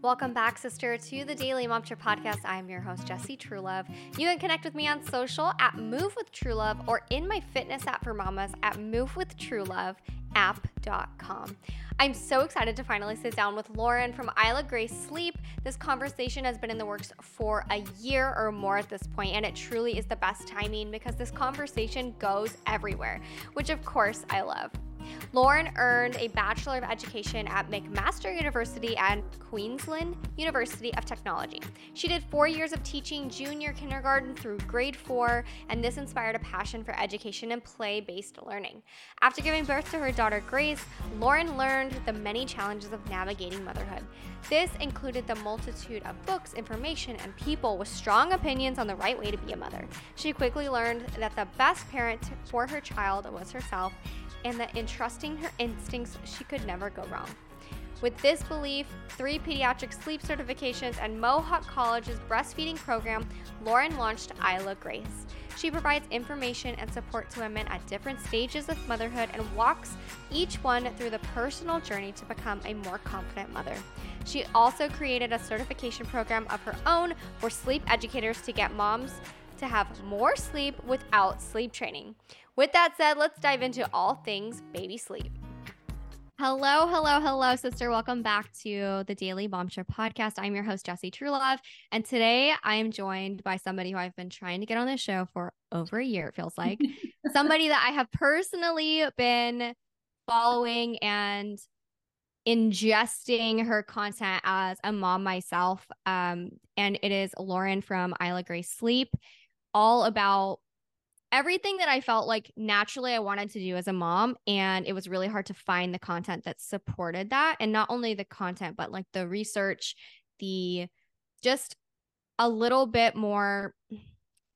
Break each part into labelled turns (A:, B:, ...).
A: Welcome back, sister, to the Daily Momture Podcast. I'm your host, Jessie Truelove. You can connect with me on social at Move with Truelove or in my fitness app for mamas at Move with Truelove movewithtrueloveapp.com. I'm so excited to finally sit down with Lauren from Isla Grace Sleep. This conversation has been in the works for a year or more at this point, and it truly is the best timing because this conversation goes everywhere, which of course I love. Lauren earned a Bachelor of Education at McMaster University and Queensland University of Technology. She did four years of teaching junior kindergarten through grade four, and this inspired a passion for education and play based learning. After giving birth to her daughter Grace, Lauren learned the many challenges of navigating motherhood. This included the multitude of books, information, and people with strong opinions on the right way to be a mother. She quickly learned that the best parent for her child was herself and that in trusting her instincts, she could never go wrong. With this belief, three pediatric sleep certifications, and Mohawk College's breastfeeding program, Lauren launched Isla Grace. She provides information and support to women at different stages of motherhood and walks each one through the personal journey to become a more confident mother. She also created a certification program of her own for sleep educators to get moms to have more sleep without sleep training. With that said, let's dive into all things baby sleep. Hello, hello, hello, sister. Welcome back to the Daily Momture podcast. I'm your host, Jessie Truelove. And today I am joined by somebody who I've been trying to get on this show for over a year, it feels like. somebody that I have personally been following and ingesting her content as a mom myself. Um, and it is Lauren from Isla Grace Sleep, all about everything that I felt like naturally I wanted to do as a mom. And it was really hard to find the content that supported that. And not only the content, but like the research, the just a little bit more,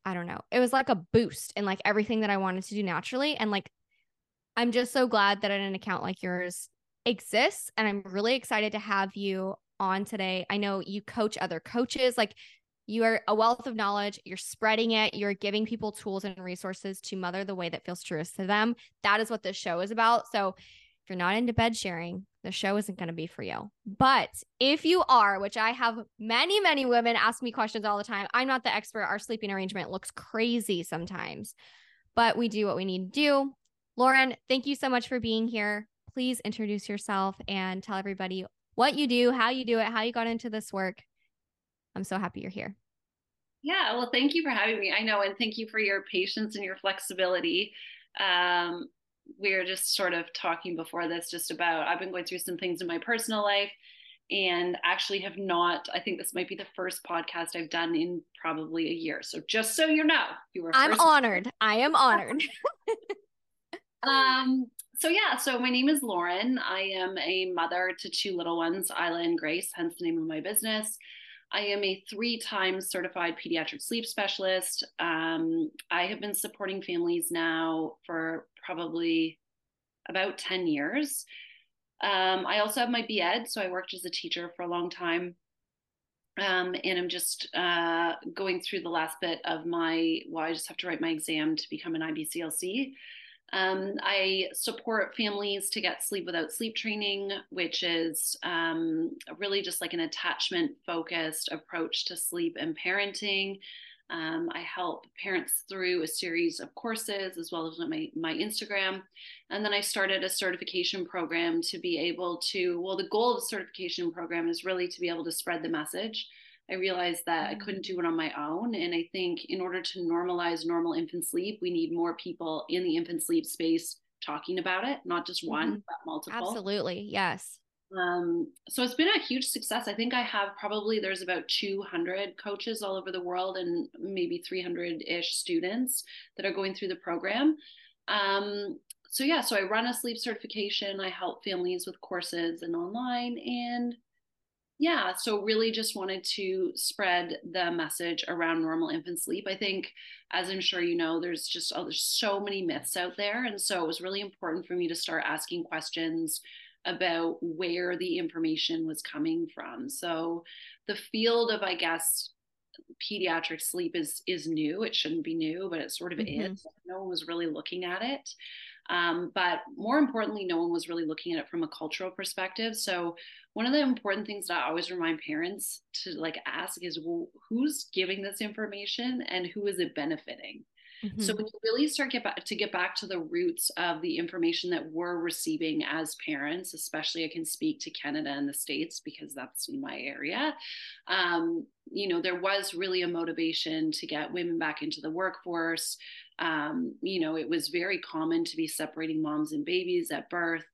A: I don't know. It was like a boost in like everything that I wanted to do naturally. And like, I'm just so glad that an account like yours exists. And I'm really excited to have you on today. I know you coach other coaches. Like you are a wealth of knowledge. You're spreading it. You're giving people tools and resources to mother the way that feels truest to them. That is what this show is about. So if you're not into bed sharing, the show isn't going to be for you. But if you are, which I have many, many women ask me questions all the time, I'm not the expert. Our sleeping arrangement looks crazy sometimes, but we do what we need to do. Lauren, thank you so much for being here. Please introduce yourself and tell everybody what you do, how you do it, how you got into this work. I'm so happy you're here.
B: Yeah, well, thank you for having me. I know, and thank you for your patience and your flexibility. Um, we were just sort of talking before this just about I've been going through some things in my personal life and actually have not I think this might be the first podcast I've done in probably a year. So just so you know, you were
A: I'm honored. I am honored.
B: um so yeah, so my name is Lauren. I am a mother to two little ones, Isla and Grace, hence the name of my business. I am a three times certified pediatric sleep specialist. Um, I have been supporting families now for probably about 10 years. Um, I also have my BEd, so I worked as a teacher for a long time. Um, and I'm just uh, going through the last bit of my, well, I just have to write my exam to become an IBCLC. Um, I support families to get sleep without sleep training, which is um, really just like an attachment focused approach to sleep and parenting. Um, I help parents through a series of courses as well as my, my Instagram. And then I started a certification program to be able to, well, the goal of the certification program is really to be able to spread the message I realized that I mm. couldn't do it on my own. And I think in order to normalize normal infant sleep, we need more people in the infant sleep space talking about it, not just one, mm-hmm. but multiple.
A: Absolutely. Yes.
B: Um, so it's been a huge success. I think I have probably there's about 200 coaches all over the world and maybe 300 ish students that are going through the program. Um, so yeah, so I run a sleep certification. I help families with courses and online, and yeah so really just wanted to spread the message around normal infant sleep. I think as i'm sure you know there's just oh, there's so many myths out there and so it was really important for me to start asking questions about where the information was coming from. So the field of i guess pediatric sleep is is new. It shouldn't be new but it sort of mm-hmm. is no one was really looking at it Um, but more importantly, no one was really looking at it from a cultural perspective. So one of the important things that I always remind parents to like ask is, well, who's giving this information and who is it benefiting? Mm-hmm. So when you really start get back to get back to the roots of the information that we're receiving as parents, especially I can speak to Canada and the States because that's my area. Um, you know, there was really a motivation to get women back into the workforce. Um, you know, it was very common to be separating moms and babies at birth.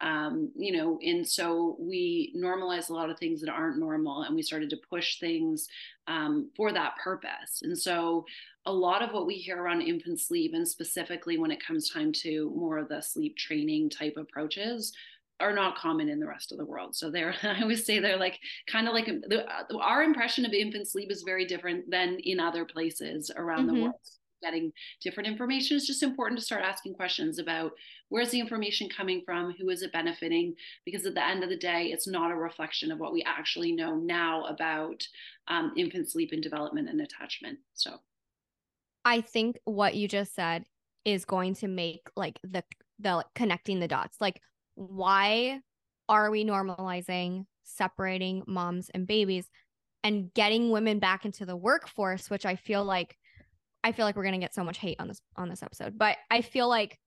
B: Um, you know, and so we normalized a lot of things that aren't normal and we started to push things um, for that purpose. And so a lot of what we hear around infant sleep, and specifically when it comes time to more of the sleep training type approaches, are not common in the rest of the world. So they're, I always say they're like kind of like the, our impression of infant sleep is very different than in other places around mm-hmm. the world. Getting different information is just important to start asking questions about where's the information coming from, who is it benefiting? Because at the end of the day, it's not a reflection of what we actually know now about um, infant sleep and development and attachment. So
A: I think what you just said is going to make like the the connecting the dots. Like why are we normalizing separating moms and babies and getting women back into the workforce, which I feel like I feel like we're to get so much hate on this on this episode. But I feel like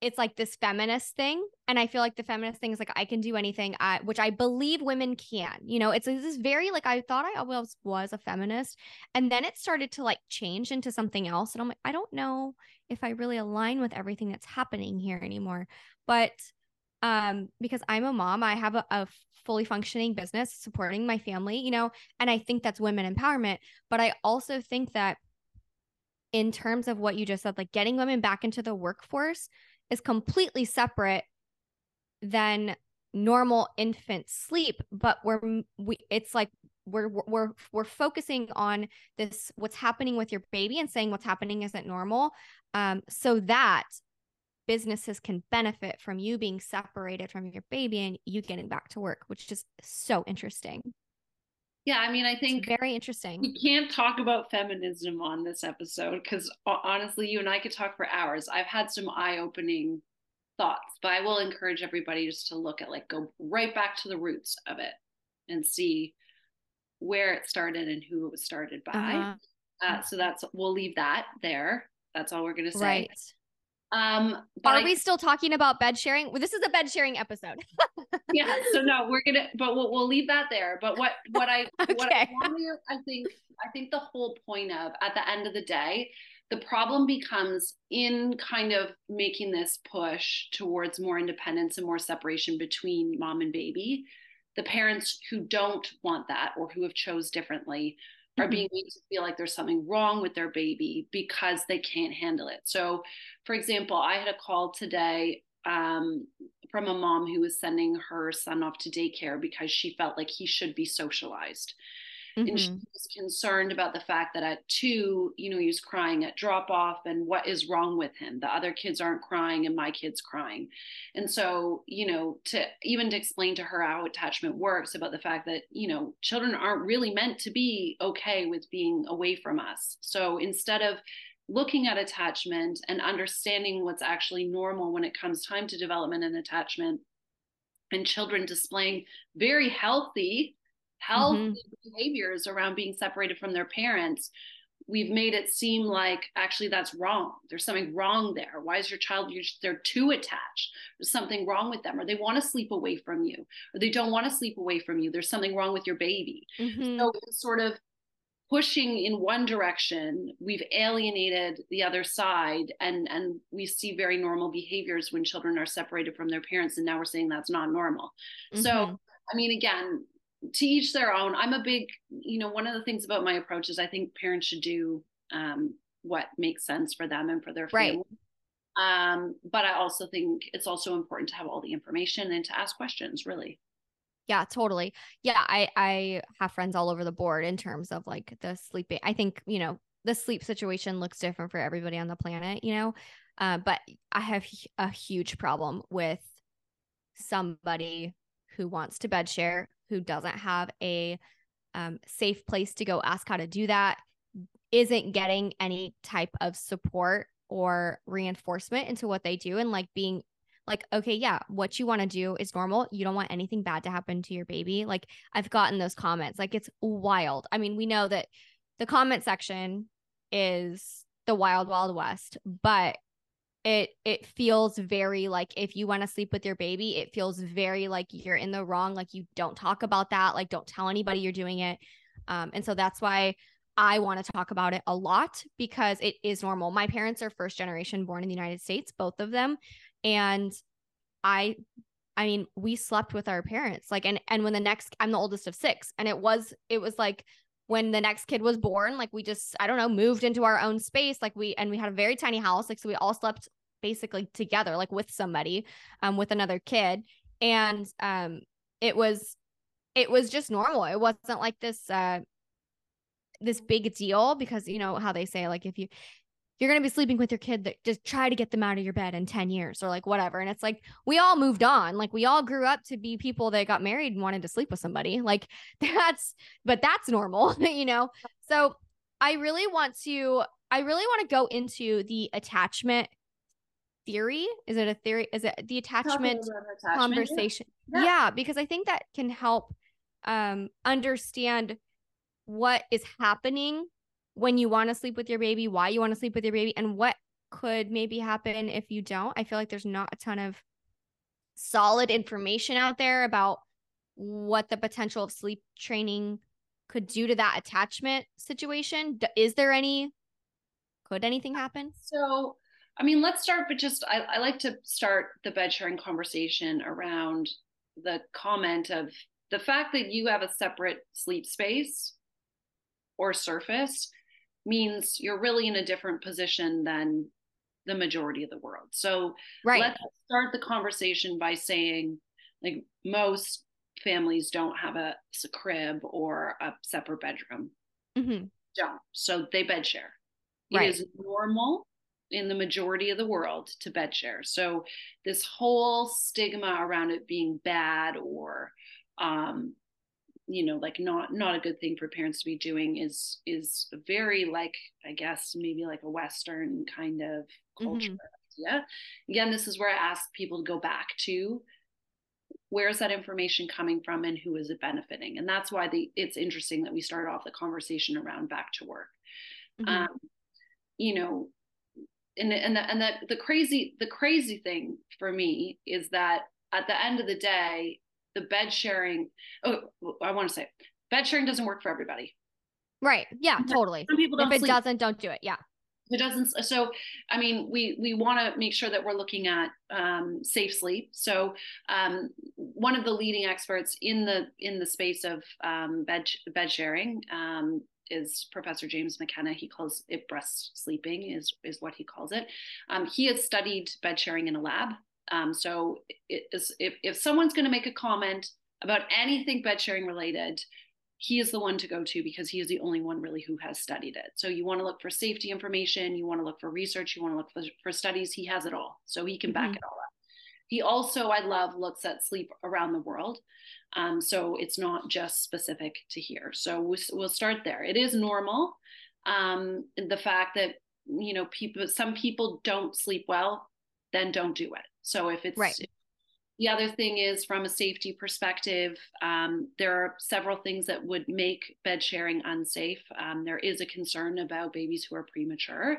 A: it's like this feminist thing and i feel like the feminist thing is like i can do anything I, which i believe women can you know it's, it's this very like i thought i was was a feminist and then it started to like change into something else and i'm like i don't know if i really align with everything that's happening here anymore but um because i'm a mom i have a, a fully functioning business supporting my family you know and i think that's women empowerment but i also think that in terms of what you just said like getting women back into the workforce is completely separate than normal infant sleep but we're we it's like we're we're we're focusing on this what's happening with your baby and saying what's happening isn't normal. Um so that businesses can benefit from you being separated from your baby and you getting back to work which is so interesting
B: yeah, I mean, I think
A: it's very interesting.
B: We can't talk about feminism on this episode because honestly, you and I could talk for hours. I've had some eye-opening thoughts, but I will encourage everybody just to look at like go right back to the roots of it and see where it started and who it was started by. Uh-huh. Uh, so that's we'll leave that there. That's all we're gonna say. Right.
A: Um, are I, we still talking about bed sharing? Well, this is a bed sharing episode.
B: yeah. So no, we're gonna, but we'll, we'll leave that there. But what what I okay. what I, I think I think the whole point of at the end of the day, the problem becomes in kind of making this push towards more independence and more separation between mom and baby. The parents who don't want that or who have chose differently are mm-hmm. being made to feel like there's something wrong with their baby because they can't handle it. So, for example, I had a call today um, from a mom who was sending her son off to daycare because she felt like he should be socialized. Mm-hmm. And she mm-hmm. was concerned about the fact that at two, you know, he was crying at drop off and what is wrong with him? The other kids aren't crying and my kid's crying. And so, you know, to even to explain to her how attachment works about the fact that, you know, children aren't really meant to be okay with being away from us. So instead of looking at attachment and understanding what's actually normal when it comes time to development and attachment and children displaying very healthy healthy mm-hmm. behaviors around being separated from their parents we've made it seem like actually that's wrong. There's something wrong there. Why is your child they're too attached? There's something wrong with them or they want to sleep away from you or they don't want to sleep away from you. There's something wrong with your baby. Mm-hmm. so it's sort of pushing in one direction. We've alienated the other side and and we see very normal behaviors when children are separated from their parents and now we're saying that's not normal. Mm-hmm. so i mean again to each their own. I'm a big, you know, one of the things about my approach is I think parents should do um, what makes sense for them and for their family. Right. Um, but I also think it's also important to have all the information and to ask questions, really.
A: Yeah, totally. Yeah, I I have friends all over the board in terms of like the sleeping. I think you know the sleep situation looks different for everybody on the planet, you know. Uh, but I have a huge problem with somebody who wants to bed share who doesn't have a um, safe place to go ask how to do that, isn't getting any type of support or reinforcement into what they do and like being like okay yeah what you want to do is normal. You don't want anything bad to happen to your baby. Like i've gotten those comments. Like it's wild. I mean we know that the comment section is the wild wild west but it it feels very like if you want to sleep with your baby it feels very like you're in the wrong like you don't talk about that like don't tell anybody you're doing it. Um, and so that's why i want to talk about it a lot because it is normal. My parents are first generation born in the united states both of them and i i mean we slept with our parents like and and when the next i'm the oldest of six and it was it was like when the next kid was born like we just i don't know moved into our own space like we and we had a very tiny house like so we all slept basically together like with somebody um with another kid. And um it was it was just normal. It wasn't like this uh this big deal because you know how they say like if you you're going to be sleeping with your kid that just try to get them out of your bed in 10 years or like whatever. And it's like we all moved on. Like we all grew up to be people that got married and wanted to sleep with somebody. Like that's but that's normal you know? So i really want to i really want to go into the attachment theory is it a theory is it the attachment, attachment conversation yeah. yeah because i think that can help um understand what is happening when you want to sleep with your baby, why you want to sleep with your baby, and what could maybe happen if you don't. I feel like there's not a ton of solid information out there about what the potential of sleep training could do to that attachment situation. Is there any? Could anything happen?
B: So, I mean, let's start, but just I, I like to start the bed sharing conversation around the comment of the fact that you have a separate sleep space or surface means you're really in a different position than the majority of the world. So right. let's start the conversation by saying like most families don't have a, a crib or a separate bedroom. Mm-hmm. Don't. So they bed share. Right. It is normal in the majority of the world to bed share. So this whole stigma around it being bad or um, you know like not not a good thing for parents to be doing is is very like i guess maybe like a western kind of culture mm-hmm. idea again this is where i ask people to go back to where's that information coming from and who is it benefiting and that's why the it's interesting that we started off the conversation around back to work mm-hmm. um, you know and and the, and the, the crazy the crazy thing for me is that at the end of the day the bed sharing oh i want to say bed sharing doesn't work for everybody.
A: Right yeah totally. some people don't if it sleep. doesn't don't do it yeah.
B: It doesn't so i mean we we want to make sure that we're looking at um, safe sleep. So um, one of the leading experts in the in the space of um, bed bed sharing um, is Professor James McKenna. He calls it breast sleeping, is is what he calls it. Um, he has studied bed sharing in a lab, um, so if, if someone's going to make a comment about anything bed sharing related, he is the one to go to because he is the only one really who has studied it. So you want to look for safety information, you want to look for research, you want to look for, for studies. He has it all, so he can back mm-hmm. it all up. He also, I love, looks at sleep around the world. Um, so it's not just specific to here. So we'll, we'll start there. It is normal. Um, the fact that you know people, some people don't sleep well, then don't do it. So if it's right. The other thing is from a safety perspective, um, there are several things that would make bed sharing unsafe. Um, there is a concern about babies who are premature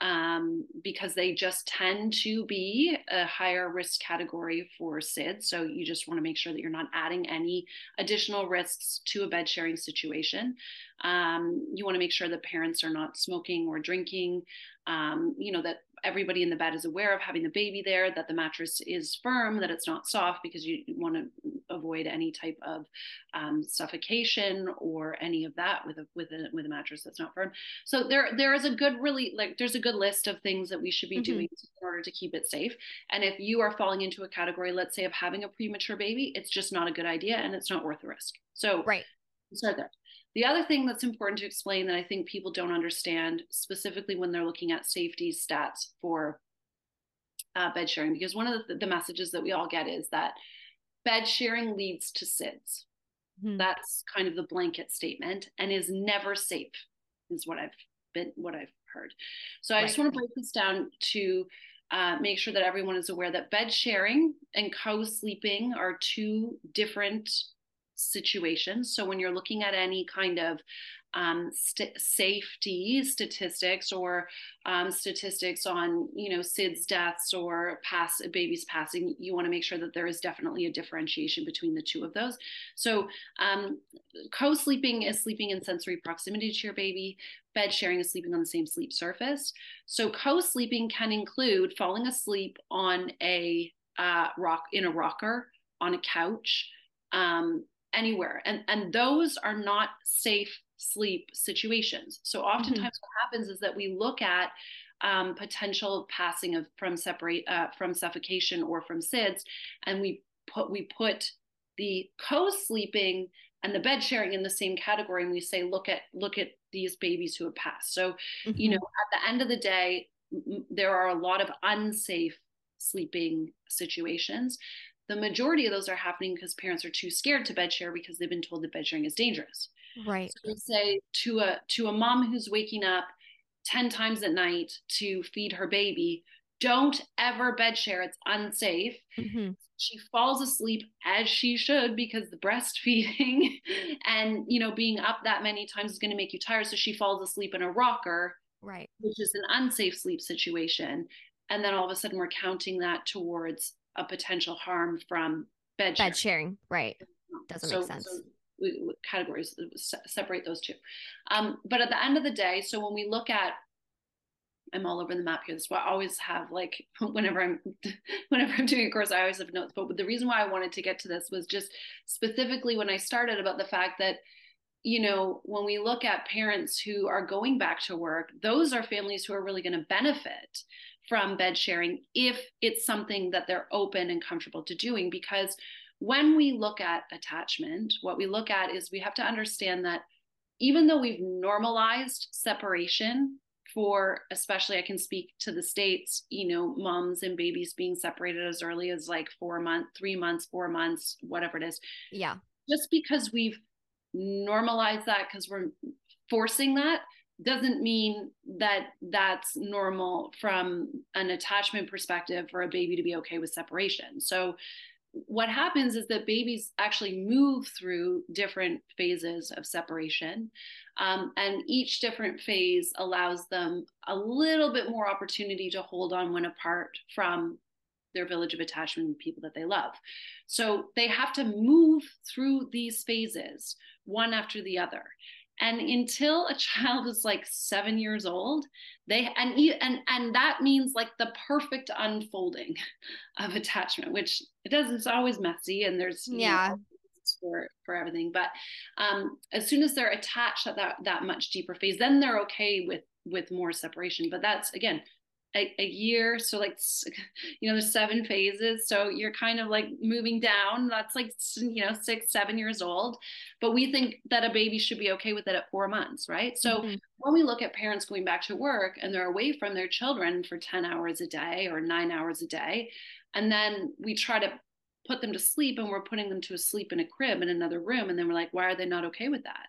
B: um, because they just tend to be a higher risk category for SIDS. So you just want to make sure that you're not adding any additional risks to a bed sharing situation. Um, you want to make sure that parents are not smoking or drinking. Um, you know that everybody in the bed is aware of having the baby there, that the mattress is firm, that it's not soft because you want to avoid any type of um, suffocation or any of that with a with a with a mattress that's not firm. So there there is a good really like there's a good list of things that we should be mm-hmm. doing in order to keep it safe. And if you are falling into a category, let's say of having a premature baby, it's just not a good idea and it's not worth the risk. So
A: right.
B: Start there. The other thing that's important to explain that I think people don't understand, specifically when they're looking at safety stats for uh, bed sharing, because one of the, the, messages that we all get is that bed sharing leads to SIDS. Mm-hmm. That's kind of the blanket statement and is never safe, is what I've been what I've occurred. So I just want to break this down to uh, make sure that everyone is aware that bed sharing and co sleeping are two different situations. So when you're looking at any kind of um, st- safety statistics or um, statistics on you know SIDS deaths or pass babies passing, you want to make sure that there is definitely a differentiation between the two of those. So um, co-sleeping is sleeping in sensory proximity to your baby. Bed sharing is sleeping on the same sleep surface. So co-sleeping can include falling asleep on a uh, rock in a rocker on a couch. Um, anywhere and and those are not safe sleep situations. So oftentimes mm-hmm. what happens is that we look at um, potential passing of from separate uh, from suffocation or from SIDS, and we put we put the co-sleeping and the bed sharing in the same category, and we say look at look at these babies who have passed. So mm-hmm. you know at the end of the day, m- there are a lot of unsafe sleeping situations. The majority of those are happening because parents are too scared to bed share because they've been told that bed sharing is dangerous.
A: Right.
B: So we say to a to a mom who's waking up 10 times at night to feed her baby, don't ever bed share. It's unsafe. Mm-hmm. She falls asleep as she should because the breastfeeding and you know being up that many times is going to make you tired. So she falls asleep in a rocker,
A: right?
B: Which is an unsafe sleep situation. And then all of a sudden we're counting that towards a potential harm from bed sharing.
A: Bed sharing, right? Doesn't so, make sense. So
B: categories separate those two um, but at the end of the day so when we look at i'm all over the map here this is why i always have like whenever i'm whenever i'm doing a course i always have notes but the reason why i wanted to get to this was just specifically when i started about the fact that you know when we look at parents who are going back to work those are families who are really going to benefit from bed sharing if it's something that they're open and comfortable to doing because when we look at attachment, what we look at is we have to understand that even though we've normalized separation for especially I can speak to the states, you know, moms and babies being separated as early as like 4 months, 3 months, 4 months, whatever it is.
A: Yeah.
B: Just because we've normalized that cuz we're forcing that doesn't mean that that's normal from an attachment perspective for a baby to be okay with separation. So what happens is that babies actually move through different phases of separation. Um, and each different phase allows them a little bit more opportunity to hold on when apart from their village of attachment and people that they love. So they have to move through these phases one after the other. And until a child is like seven years old, they and and and that means like the perfect unfolding of attachment which it does it's always messy and there's
A: yeah.
B: know, for for everything. But um as soon as they're attached at that that much deeper phase then they're okay with with more separation. But that's again a, a, year so like you know there's seven phases so you're kind of like moving down that's like you know six seven years old but we think that a baby should be okay with it at four months right so mm-hmm. when we look at parents going back to work and they're away from their children for 10 hours a day or nine hours a day and then we try to put them to sleep and we're putting them to sleep in a crib in another room and then we're like why are they not okay with that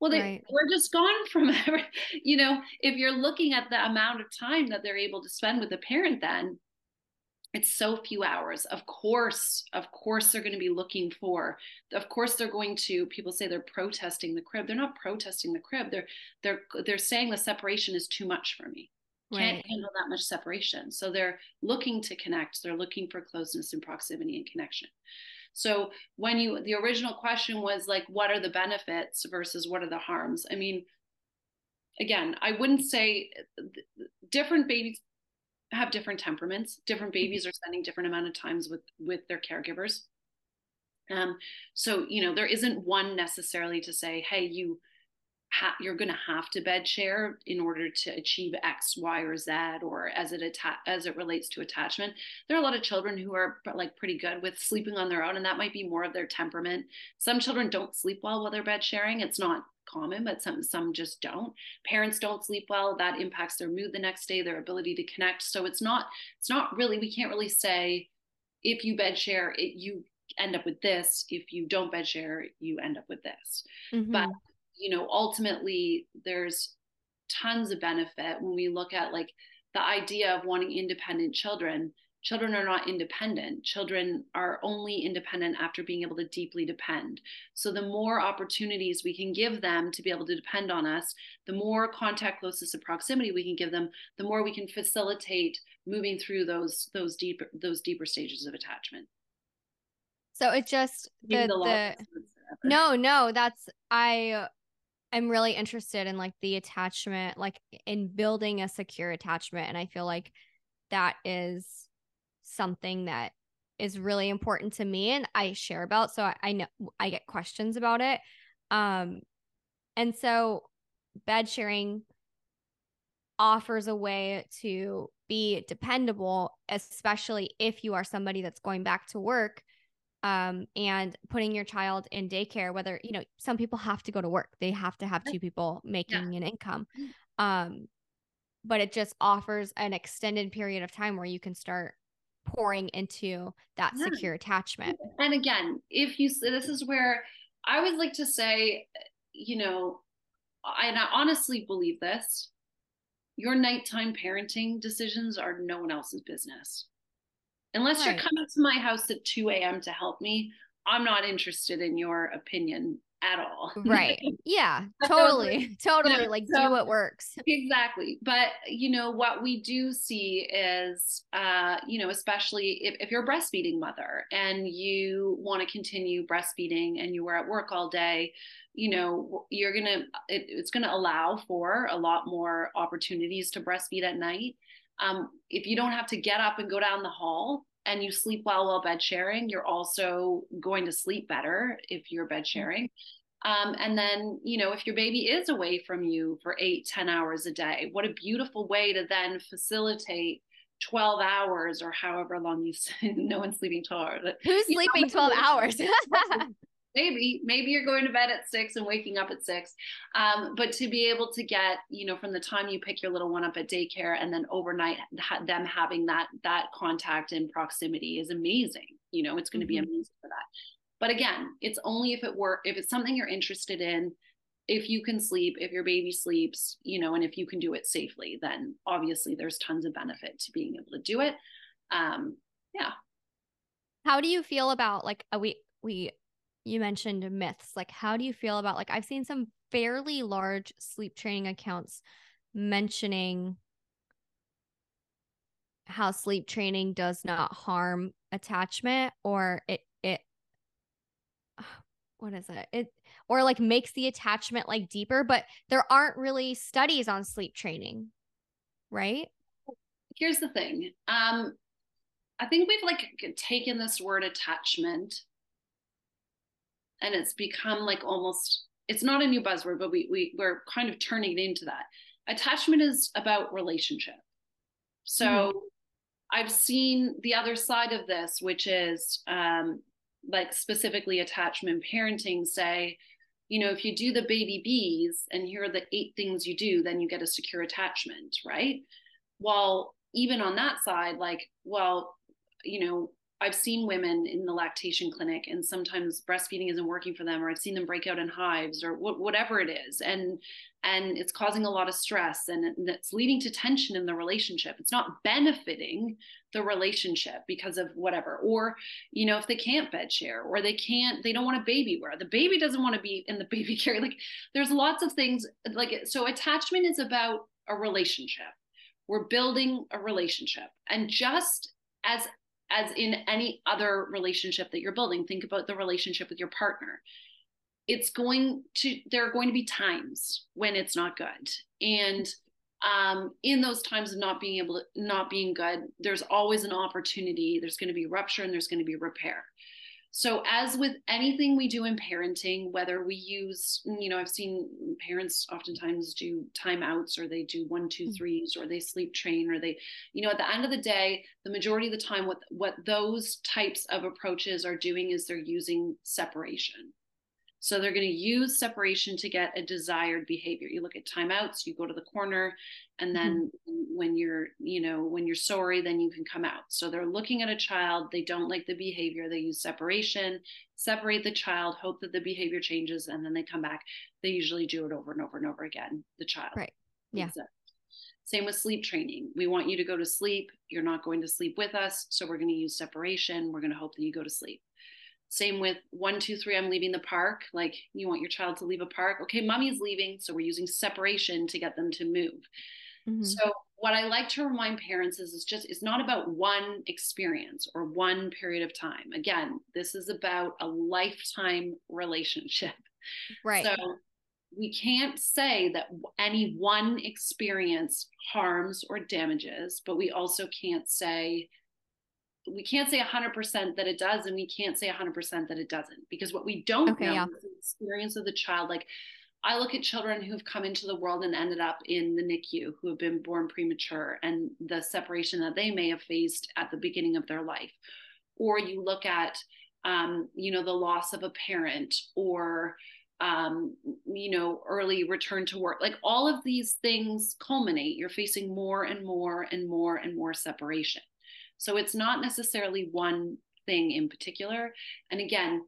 B: well, they right. we're just gone from every, you know, if you're looking at the amount of time that they're able to spend with a parent, then it's so few hours. Of course, of course, they're going to be looking for. Of course, they're going to. People say they're protesting the crib. They're not protesting the crib. They're they're they're saying the separation is too much for me. Can't handle that much separation. So they're looking to connect. They're looking for closeness and proximity and connection. So when you the original question was like what are the benefits versus what are the harms? I mean again, I wouldn't say different babies have different temperaments. Different mm-hmm. babies are spending different amount of times with with their caregivers. Um so you know there isn't one necessarily to say hey you ha- you're going to have to bed share in order to achieve X, Y, or Z, or as it atta- as it relates to attachment. There are a lot of children who are like pretty good with sleeping on their own, and that might be more of their temperament. Some children don't sleep well while they're bed sharing. It's not common, but some some just don't. Parents don't sleep well. That impacts their mood the next day, their ability to connect. So it's not it's not really we can't really say if you bed share it you end up with this if you don't bed share you end up with this mm-hmm. but you know ultimately there's tons of benefit when we look at like the idea of wanting independent children. Children are not independent. Children are only independent after being able to deeply depend. So the more opportunities we can give them to be able to depend on us the more contact closeness and proximity we can give them the more we can facilitate moving through those those deeper those deeper stages of attachment.
A: So it just the, the no no that's i am really interested in like the attachment like in building a secure attachment and i feel like that is something that is really important to me and I share about. So I, I know I get questions about it. Um, and so bed sharing offers a way to be dependable, especially if you are somebody that's going back to work um, and putting your child in daycare, whether, you know, some people have to go to work, they have to have two people making yeah. an income. Mm. Um, but it just offers an extended period of time where you can start pouring into that yeah. secure attachment.
B: And again, if you this is where I would like to say, you know, and I honestly believe this, your nighttime parenting decisions are no one else's business. Unless right. you're coming to my house at 2 a.m. to help me, I'm not interested in your opinion at all.
A: Right. Yeah, totally. totally. Yeah, like so, do what works.
B: Exactly. But you know, what we do see is uh, you know, especially if, if you're a breastfeeding mother and you want to continue breastfeeding and you were at work all day, you know, you're gonna it, it's gonna allow for a lot more opportunities to breastfeed at night. Um, if you don't have to get up and go down the hall and you sleep well while bed sharing, you're also going to sleep better if you're bed mm-hmm. sharing. Um, and then, you know, if your baby is away from you for eight, ten hours a day, what a beautiful way to then facilitate 12 hours or however long you no one's sleeping 12 hours.
A: Who's sleeping 12 hours?
B: Maybe maybe you're going to bed at six and waking up at six. Um, but to be able to get you know from the time you pick your little one up at daycare and then overnight ha- them having that that contact and proximity is amazing. You know it's going to mm-hmm. be amazing for that. But again it's only if it were if it's something you're interested in if you can sleep if your baby sleeps you know and if you can do it safely then obviously there's tons of benefit to being able to do it. Um yeah.
A: How do you feel about like uh, we we you mentioned myths. Like, how do you feel about like I've seen some fairly large sleep training accounts mentioning how sleep training does not harm attachment or it it what is it it or like makes the attachment like deeper but there aren't really studies on sleep training right
B: here's the thing um i think we've like taken this word attachment and it's become like almost it's not a new buzzword but we, we we're kind of turning it into that. Attachment is about relationship. So mm-hmm. i've seen the other side of this which is um, like specifically attachment parenting say you know if you do the baby B's and here are the eight things you do then you get a secure attachment right? Well even on that side like well you know I've seen women in the lactation clinic and sometimes breastfeeding isn't working for them or I've seen them break out in hives or wh- whatever it is and and it's causing a lot of stress and it's leading to tension in the relationship. It's not benefiting the relationship because of whatever or you know if they can't bed share or they can't they don't want a baby where the baby doesn't want to be in the baby carrier like there's lots of things like so attachment is about a relationship. We're building a relationship and just as as in any other relationship that you're building. Think about the relationship with your partner. It's going to there are going to be times when it's not good. And um, in those times of not being able to not being good there's always an opportunity. There's going to be rupture and there's going to be repair so, as with anything we do in parenting, whether we use, you know, I've seen parents oftentimes do timeouts or they do one, two, mm. or they sleep train, or they, you know, at the end of the day, the majority of the time, what what those types of approaches are doing is they're using separation. So they're going to use separation to get a desired behavior. You look at timeouts, you go to the corner, and then mm-hmm. when you're, you know, when you're sorry, then you can come out. So they're looking at a child, they don't like the behavior, they use separation, separate the child, hope that the behavior changes, and then they come back. They usually do it over and over and over again, the child.
A: Right. Yeah.
B: exist. Same with sleep training. We want you to go to sleep. You're not going to sleep with us. So we're going to use separation. We're going to hope that you go to sleep. Same with one, two, three, I'm leaving the park. Like you want your child to leave a park. Okay, mommy's leaving. So we're using separation to get them to move.
A: Mhm.
B: So what I like to remind parents is it's just it's not about one experience or one period of time. Again, this is about a lifetime relationship.
A: Right.
B: So we can't say that any one experience harms or damages, but we also can't say we can't say 100% that it does and we can't say 100% that it doesn't because what we don't
A: Okay,
B: know
A: yeah.
B: is the experience of the child like I look at children who've come into the world and ended up in the NICU who have been born premature and the separation that they may have faced at the beginning of their life. Or you look at, um, you know, the loss of a parent or, um, you know, early return to work. Like all of these things culminate. You're facing more and more and more and more separation. So it's not necessarily one thing in particular. And again,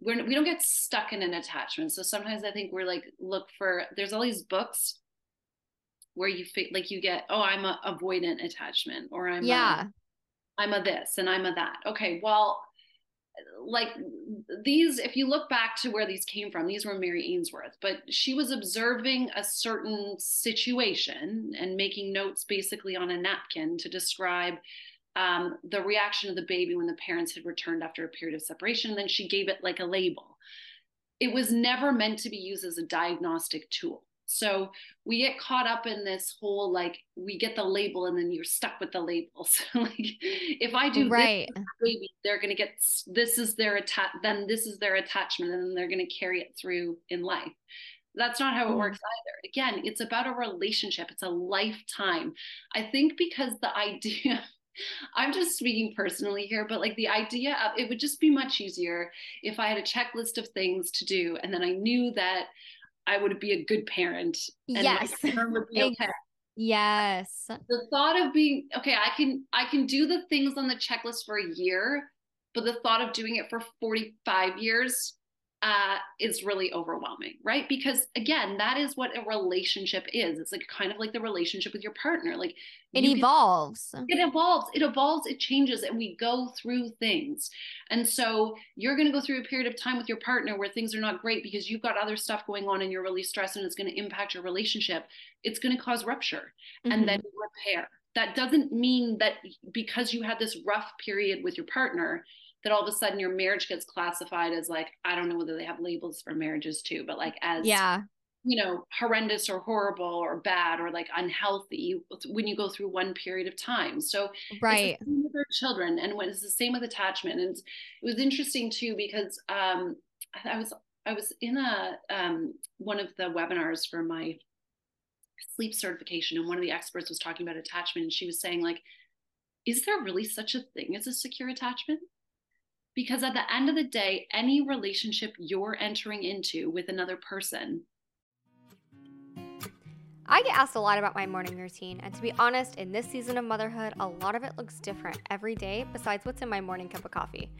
B: we're, we don't get stuck in an attachment. So sometimes I think we're like, look for, there's all these books where you feel like you get, oh, I'm a avoidant attachment or I'm,
A: yeah.
B: a, I'm a this and I'm a that. Okay. Well, like these, if you look back to where these came from, these were Mary Ainsworth, but she was observing a certain situation and making notes basically on a napkin to describe um, the reaction of the baby when the parents had returned after a period of separation. And then she gave it like a label. It was never meant to be used as a diagnostic tool. So we get caught up in this whole like we get the label and then you're stuck with the label. So like if I do
A: Right.
B: this baby, they're gonna get this is their attach then this is their attachment and then they're gonna carry it through in life. That's not how it
A: Mhm.
B: works either. Again, it's about a relationship. It's a lifetime. I think because the idea I'm just speaking personally here, but like the idea of it would just be much easier if I had a checklist of things to do and then I knew that I would be a good parent and
A: Yes.
B: would be okay.
A: Yes.
B: The thought of being okay, I can I can do the things on the checklist for a year, but the thought of doing it for 45 years uh, is really overwhelming, right? Because again, that is what a relationship is. It's like kind of like the relationship with your partner. Like
A: It
B: you can-
A: evolves.
B: it evolves it evolves it changes and we go through things and so you're going to go through a period of time with your partner where things are not great because you've got other stuff going on and you're really stressed and it's going to impact your relationship it's going to cause rupture
A: Mhm.
B: and then repair that doesn't mean that because you had this rough period with your partner that all of a sudden your marriage gets classified as like i don't know whether they have labels for marriages too but like as
A: yeah.
B: you know horrendous or horrible or bad or like unhealthy when you go through one period of time so
A: Right.
B: it's the same with our children and when it's the same with attachment and it was interesting too because um i was i was in a um one of the webinars for my sleep certification and one of the experts was talking about attachment and she was saying like is there really such a thing as a secure attachment because at the end of the day any relationship you're entering into with another person
A: I get asked a lot about my morning routine, and to be honest, in this season of motherhood, a lot of it looks different every day besides what's in my morning cup of coffee.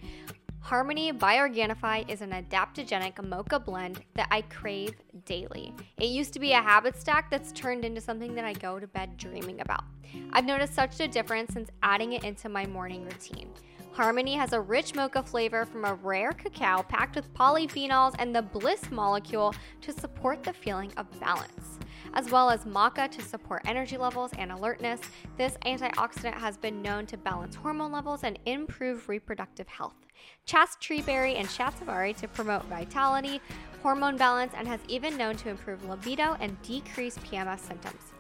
A: Harmony by Organifi is an adaptogenic mocha blend that I crave daily. It used to be a habit stack that's turned into something that I go to bed dreaming about. I've noticed such a difference since adding it into my morning routine. Harmony has a rich mocha flavor from a rare cacao packed with polyphenols and the bliss molecule to support the feeling of balance as well as maca to support energy levels and alertness. This antioxidant has been known to balance hormone levels and improve reproductive health. Chaste tree berry and shatavari to promote vitality, hormone balance, and has even known to improve libido and decrease PMS symptoms.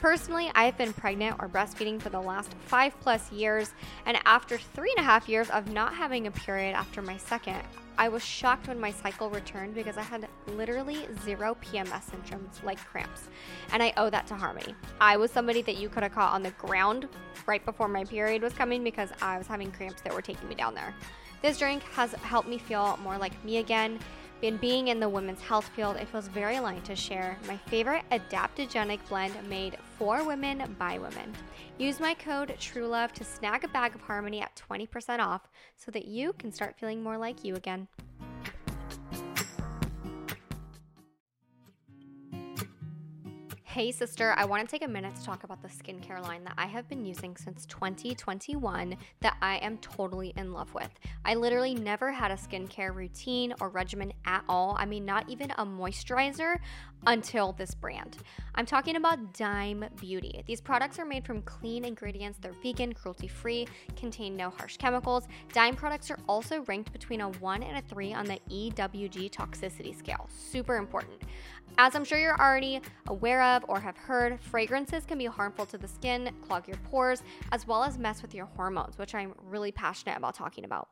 A: Personally, I have been pregnant or breastfeeding for the last five plus years, and after three and a half years of not having a period after my second, I was shocked when my cycle returned because I had literally zero PMS symptoms like cramps. And I owe that to Harmony. I was somebody that you could have caught on the ground right before my period was coming because I was having cramps that were taking me down there. This drink has helped me feel more like me again. In being in the women's health field, it feels very aligned to share my favorite adaptogenic blend made for women by women. Use my code TRUELOVE to snag a bag of Harmony at 20% off so that you can start feeling more like you again. Hey, sister, I want to take a minute to talk about the skincare line that I have been using since 2021 that I am totally in love with. I literally never had a skincare routine or regimen at all. I mean, not even a moisturizer until this brand. I'm talking about Dime Beauty. These products are made from clean ingredients, they're vegan, cruelty free, contain no harsh chemicals. Dime products are also ranked between a 1 and a 3 on the EWG toxicity scale. Super important. As I'm sure you're already aware of or have heard, fragrances can be harmful to the skin, clog your pores, as well as mess with your hormones, which I'm really passionate about talking about.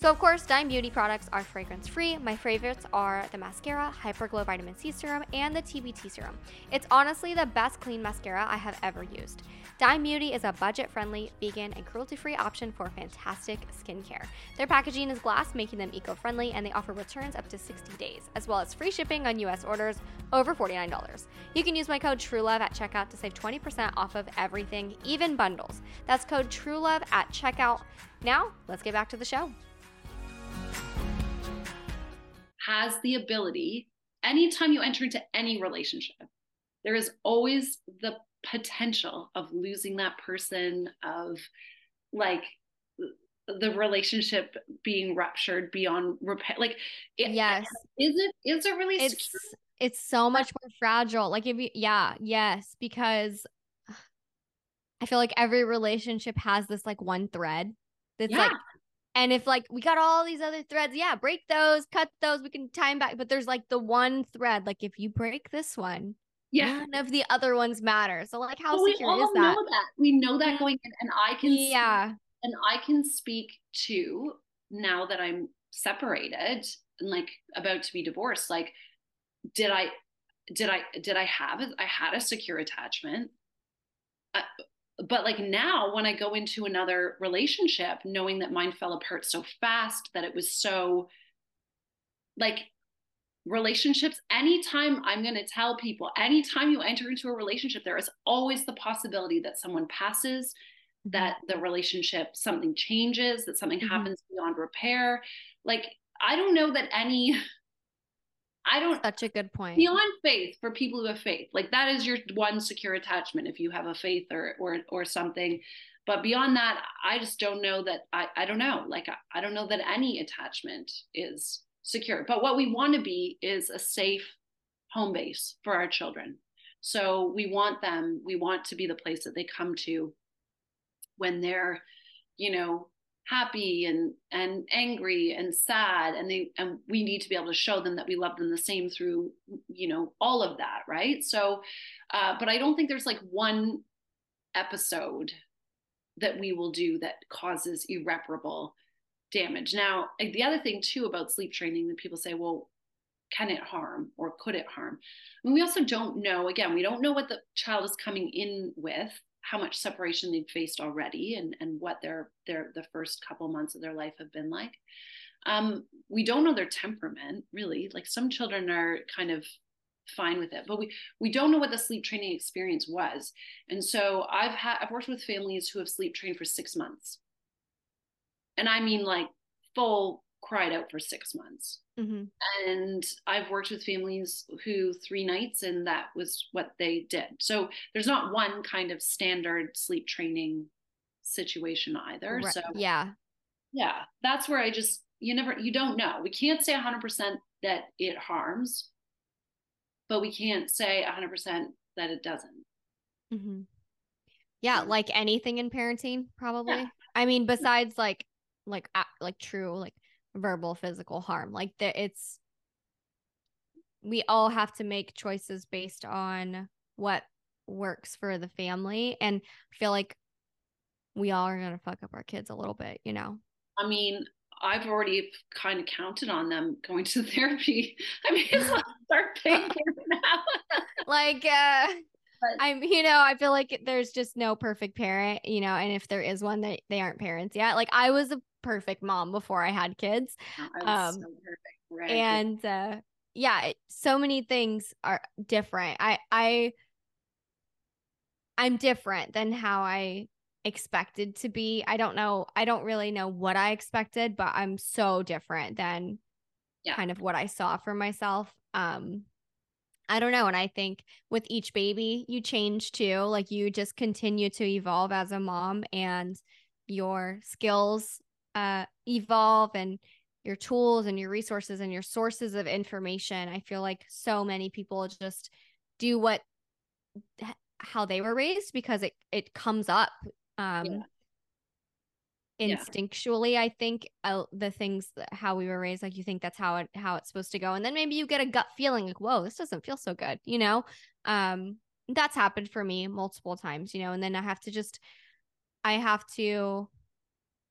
A: So, of course, Dime Beauty products are fragrance free. My favorites are the mascara, Hyperglow Vitamin C Serum, and the TBT Serum. It's honestly the best clean mascara I have ever used. Dime Beauty is a budget friendly, vegan, and cruelty free option for fantastic skincare. Their packaging is glass, making them eco friendly, and they offer returns up to 60 days, as well as free shipping on US orders over $49. You can use my code TRUELOVE at checkout to save 20% off of everything, even bundles. That's code TRUELOVE at checkout. Now, let's get back to the show.
B: Has the ability, anytime you enter into any relationship, there is always the potential of losing that person, of like the relationship being ruptured beyond repair. Like,
A: it, yes,
B: is it is it really?
A: It's secure? it's so much more fragile. Like if you, yeah, yes, because I feel like every relationship has this like one thread that's yeah. like and if like we got all these other threads, yeah, break those, cut those, we can tie them back. But there's like the one thread. Like if you break this one, yeah, none of the other ones matter. So like how well, secure is that?
B: that? We know that going in, and I can
A: yeah,
B: speak, and I can speak to now that I'm separated and like about to be divorced. Like, did I, did I, did I have? I had a secure attachment. Uh, but like now when i go into another relationship knowing that mine fell apart so fast that it was so like relationships anytime i'm going to tell people anytime you enter into a relationship there is always the possibility that someone passes mm-hmm. that the relationship something changes that something mm-hmm. happens beyond repair like i don't know that any I don't
A: such a good point.
B: Beyond faith for people who have faith. Like that is your one secure attachment if you have a faith or or or something. But beyond that, I just don't know that I, I don't know. Like I, I don't know that any attachment is secure. But what we want to be is a safe home base for our children. So we want them, we want to be the place that they come to when they're, you know, happy and and angry and sad and they and we need to be able to show them that we love them the same through you know all of that right? So uh, but i don't think there's like one episode that we will do that causes irreparable damage. Now the other thing too about sleep training that people say well can it harm or could it harm? And we also don't know again we don't know what the child is coming in with how much separation they've faced already and, and what their their the first couple months of their life have been like. Um, we don't know their temperament really. Like some children are kind of fine with it, but we we don't know what the sleep training experience was. And so I've had I've worked with families who have sleep trained for six months, and I mean like full cried out for six months. Mm-hmm. And I've worked with families who three nights, and that was what they did. So there's not one kind of standard sleep training situation either. Right. So
A: yeah,
B: yeah, that's where I just you never you don't know. We can't say 100% that it harms, but we can't say 100% that it doesn't.
A: Mm-hmm. Yeah, like anything in parenting, probably. Yeah. I mean, besides like like like true like verbal physical harm like that it's we all have to make choices based on what works for the family and I feel like we all are going to fuck up our kids a little bit you know?
B: I mean i've already kind of counted on them going to therapy. I mean it's like start paying now.
A: Like uh but, I'm, you know, I feel like there's just no perfect parent, you know, and if there is one, that they, they aren't parents yet. Like I was a perfect mom before I had kids.
B: Oh, um, so right.
A: And uh, yeah, it, so many things are different. I I I'm different than how I expected to be. I don't know. I don't really know what I expected, but I'm so different than yeah. kind of what I saw for myself. Um I don't know. And I think with each baby, you change too. Like you just continue to evolve as a mom and your skills uh, evolve and your tools and your resources and your sources of information. I feel like so many people just do what how they were raised because it it comes up um yeah instinctually yeah. i think uh, the things that, how we were raised like you think that's how it how it's supposed to go and then maybe you get a gut feeling like whoa this doesn't feel so good you know um that's happened for me multiple times you know and then i have to just i have to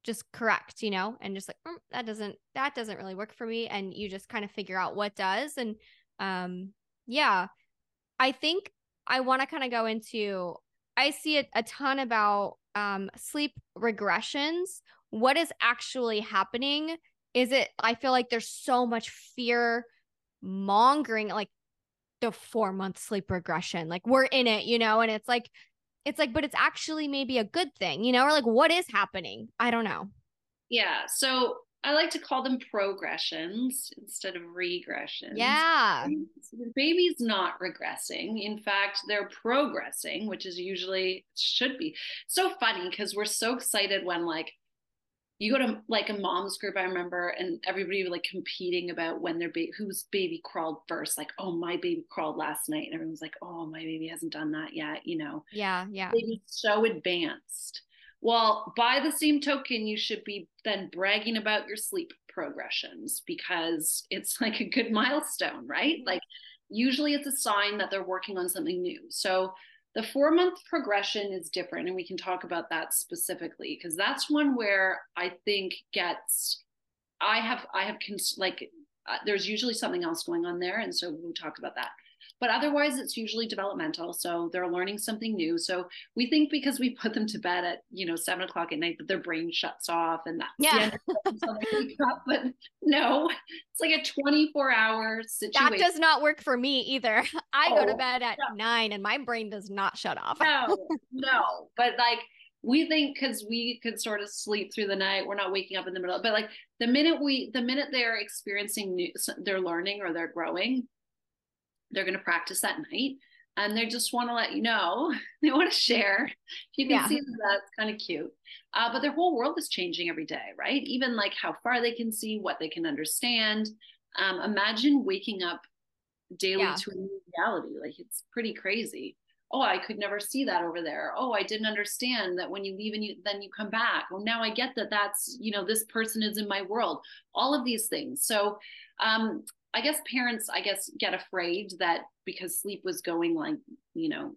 A: just correct you know and just like mm, that doesn't that doesn't really work for me and you just kind of figure out what does and um yeah i think i want to kind of go into i see a, a ton about um, sleep regressions, what is actually happening? Is it, I feel like there's so much fear mongering, like the four month sleep regression. Like we're in it, you know, and it's like, it's like, but it's actually maybe a good thing, you know, or like what is happening? I don't know.
B: Yeah. So I like to call them progressions instead of regressions.
A: Yeah.
B: The baby's not regressing. In fact, they're progressing, which is usually should be. So funny because we're so excited when like you go to like a mom's group, I remember, and everybody like competing about when their baby whose baby crawled first. Like, oh, my baby crawled last night. And everyone's like, oh, my baby hasn't done that yet, you know.
A: Yeah, yeah.
B: Baby's so advanced well, by the same token, you should be then bragging about your sleep progressions because it's like a good milestone, right? Mm-hmm. Like, usually it's a sign that they're working on something new. So, the four month progression is different, and we can talk about that specifically because that's one where I think gets. I have, I have, cons- like, uh, there's usually something else going on there. And so we'll talk about that but otherwise it's usually developmental so they're learning something new. So we think because we put them to bed at you know seven o'clock at night that their brain shuts off and that's
A: yeah.
B: but no it's like a 24 hour situation.
A: that does not work for me either. I oh, go to oh, bed at nine and my brain does not shut off.
B: No no but like we think because we could sort of sleep through the night we're not waking up in the middle but like the minute we the minute they're experiencing new they're learning or they're growing they're going to practice that night and they just want to let you know they want to share. You can yeah. see that that's kind of cute. Uh, but their whole world is changing every day right? Even like how far they can see what they can understand. Um, imagine waking up daily yeah. to a new reality like it's pretty crazy. Oh i could never see that over there. Oh i didn't understand that when you leave and you then you come back. Well now i get that that's you know this person is in my world. All of these things. So um, I guess parents, I guess, get afraid that because sleep was going like, you know,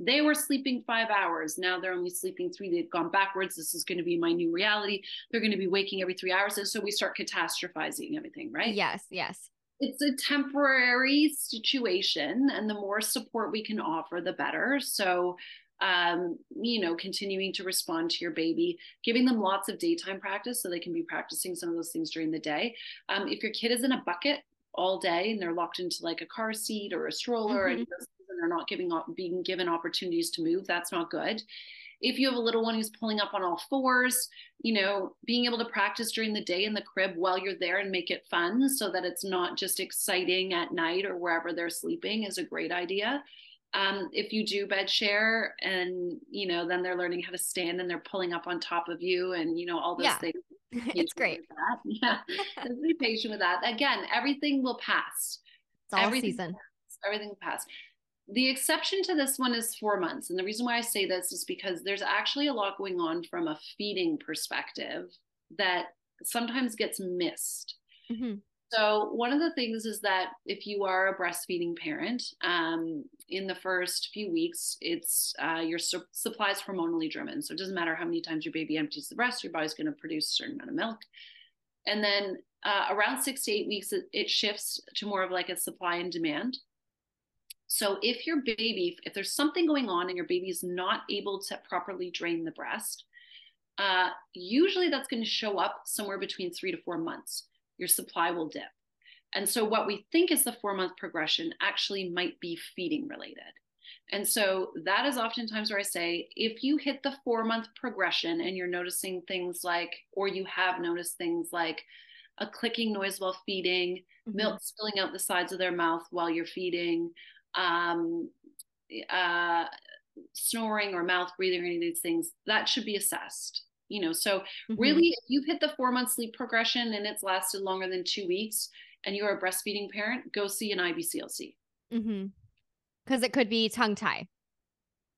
B: they were sleeping five hours. Now they're only sleeping three. They've gone backwards. This is going to be my new reality. They're going to be waking every three hours. And so we start catastrophizing everything, right?
A: Yes, yes.
B: It's a temporary situation. And the more support we can offer, the better. So, um, you know, continuing to respond to your baby, giving them lots of daytime practice so they can be practicing some of those things during the day. Um, if your kid is in a bucket, all day and they're locked into like a car seat or a stroller mm-hmm. and they're not giving up being given opportunities to move that's not good if you have a little one who's pulling up on all fours you know being able to practice during the day in the crib while you're there and make it fun so that it's not just exciting at night or wherever they're sleeping is a great idea um, if you do bed share and you know then they're learning how to stand and they're pulling up on top of you and you know all those
A: yeah.
B: things
A: it's great.
B: yeah. Just be patient with that. Again everything will pass.
A: It's all everything season.
B: pass, everything will pass. The exception to this one is four months and the reason why i say this is because there's actually a lot going on from a feeding perspective that sometimes gets missed. Mm-hmm. So, one of the things is that if you are a breastfeeding parent, um, in the first few weeks, it's uh, your su- supply is hormonally driven. So, it doesn't matter how many times your baby empties the breast, your body's going to produce a certain amount of milk. And then uh, around six to eight weeks, it, it shifts to more of like a supply and demand. So, if your baby, if there's something going on and your baby is not able to properly drain the breast, uh, usually that's going to show up somewhere between three to four months your supply will dip. And so, what we think is the four month progression actually might be feeding related. And so, that is oftentimes where I say if you hit the four month progression and you're noticing things like, or you have noticed things like, a clicking noise while feeding, mm-hmm. milk spilling out the sides of their mouth while you're feeding, um, uh, snoring or mouth breathing or any of these things, that should be assessed. You know, so mm-hmm. really, if you've hit the four month sleep progression and it's lasted longer than two weeks, and you're a breastfeeding parent, go see an IBCLC.
A: Mm-hmm. Because it could be tongue tie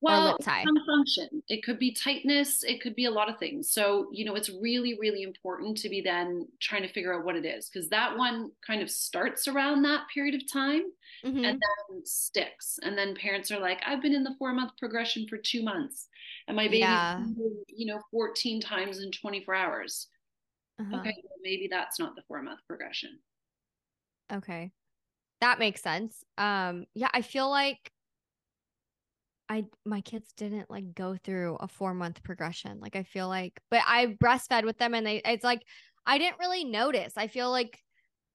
B: well some function. It could be tightness. It could be a lot of things. So you know it's really really important to be then trying to figure out what it is because that one kind of starts around that period of time mm-hmm. and then sticks. And then parents are like i've been in the four month progression for two months and my baby yeah. you know 14 times in 24 hours. Uh-huh. okay well, maybe that's not the four month progression.
A: Okay. That makes sense. Um yeah i feel like I my kids didn't like go through a four month progression. Like I feel like, but I breastfed with them, and they it's like I didn't really notice. I feel like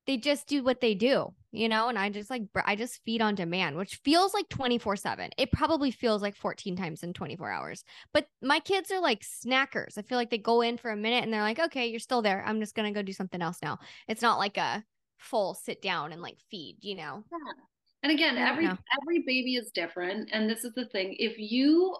A: they just do what they do, you know. And I just like I just feed on demand, which feels like twenty four seven. It probably feels like fourteen times in twenty four hours. But my kids are like snackers. I feel like they go in for a minute and they're like, okay, you're still there. I'm just gonna go do something else now. It's not like a full sit down and like feed, you know.
B: Yeah. And again, every know. every baby is different. And this is the thing. If you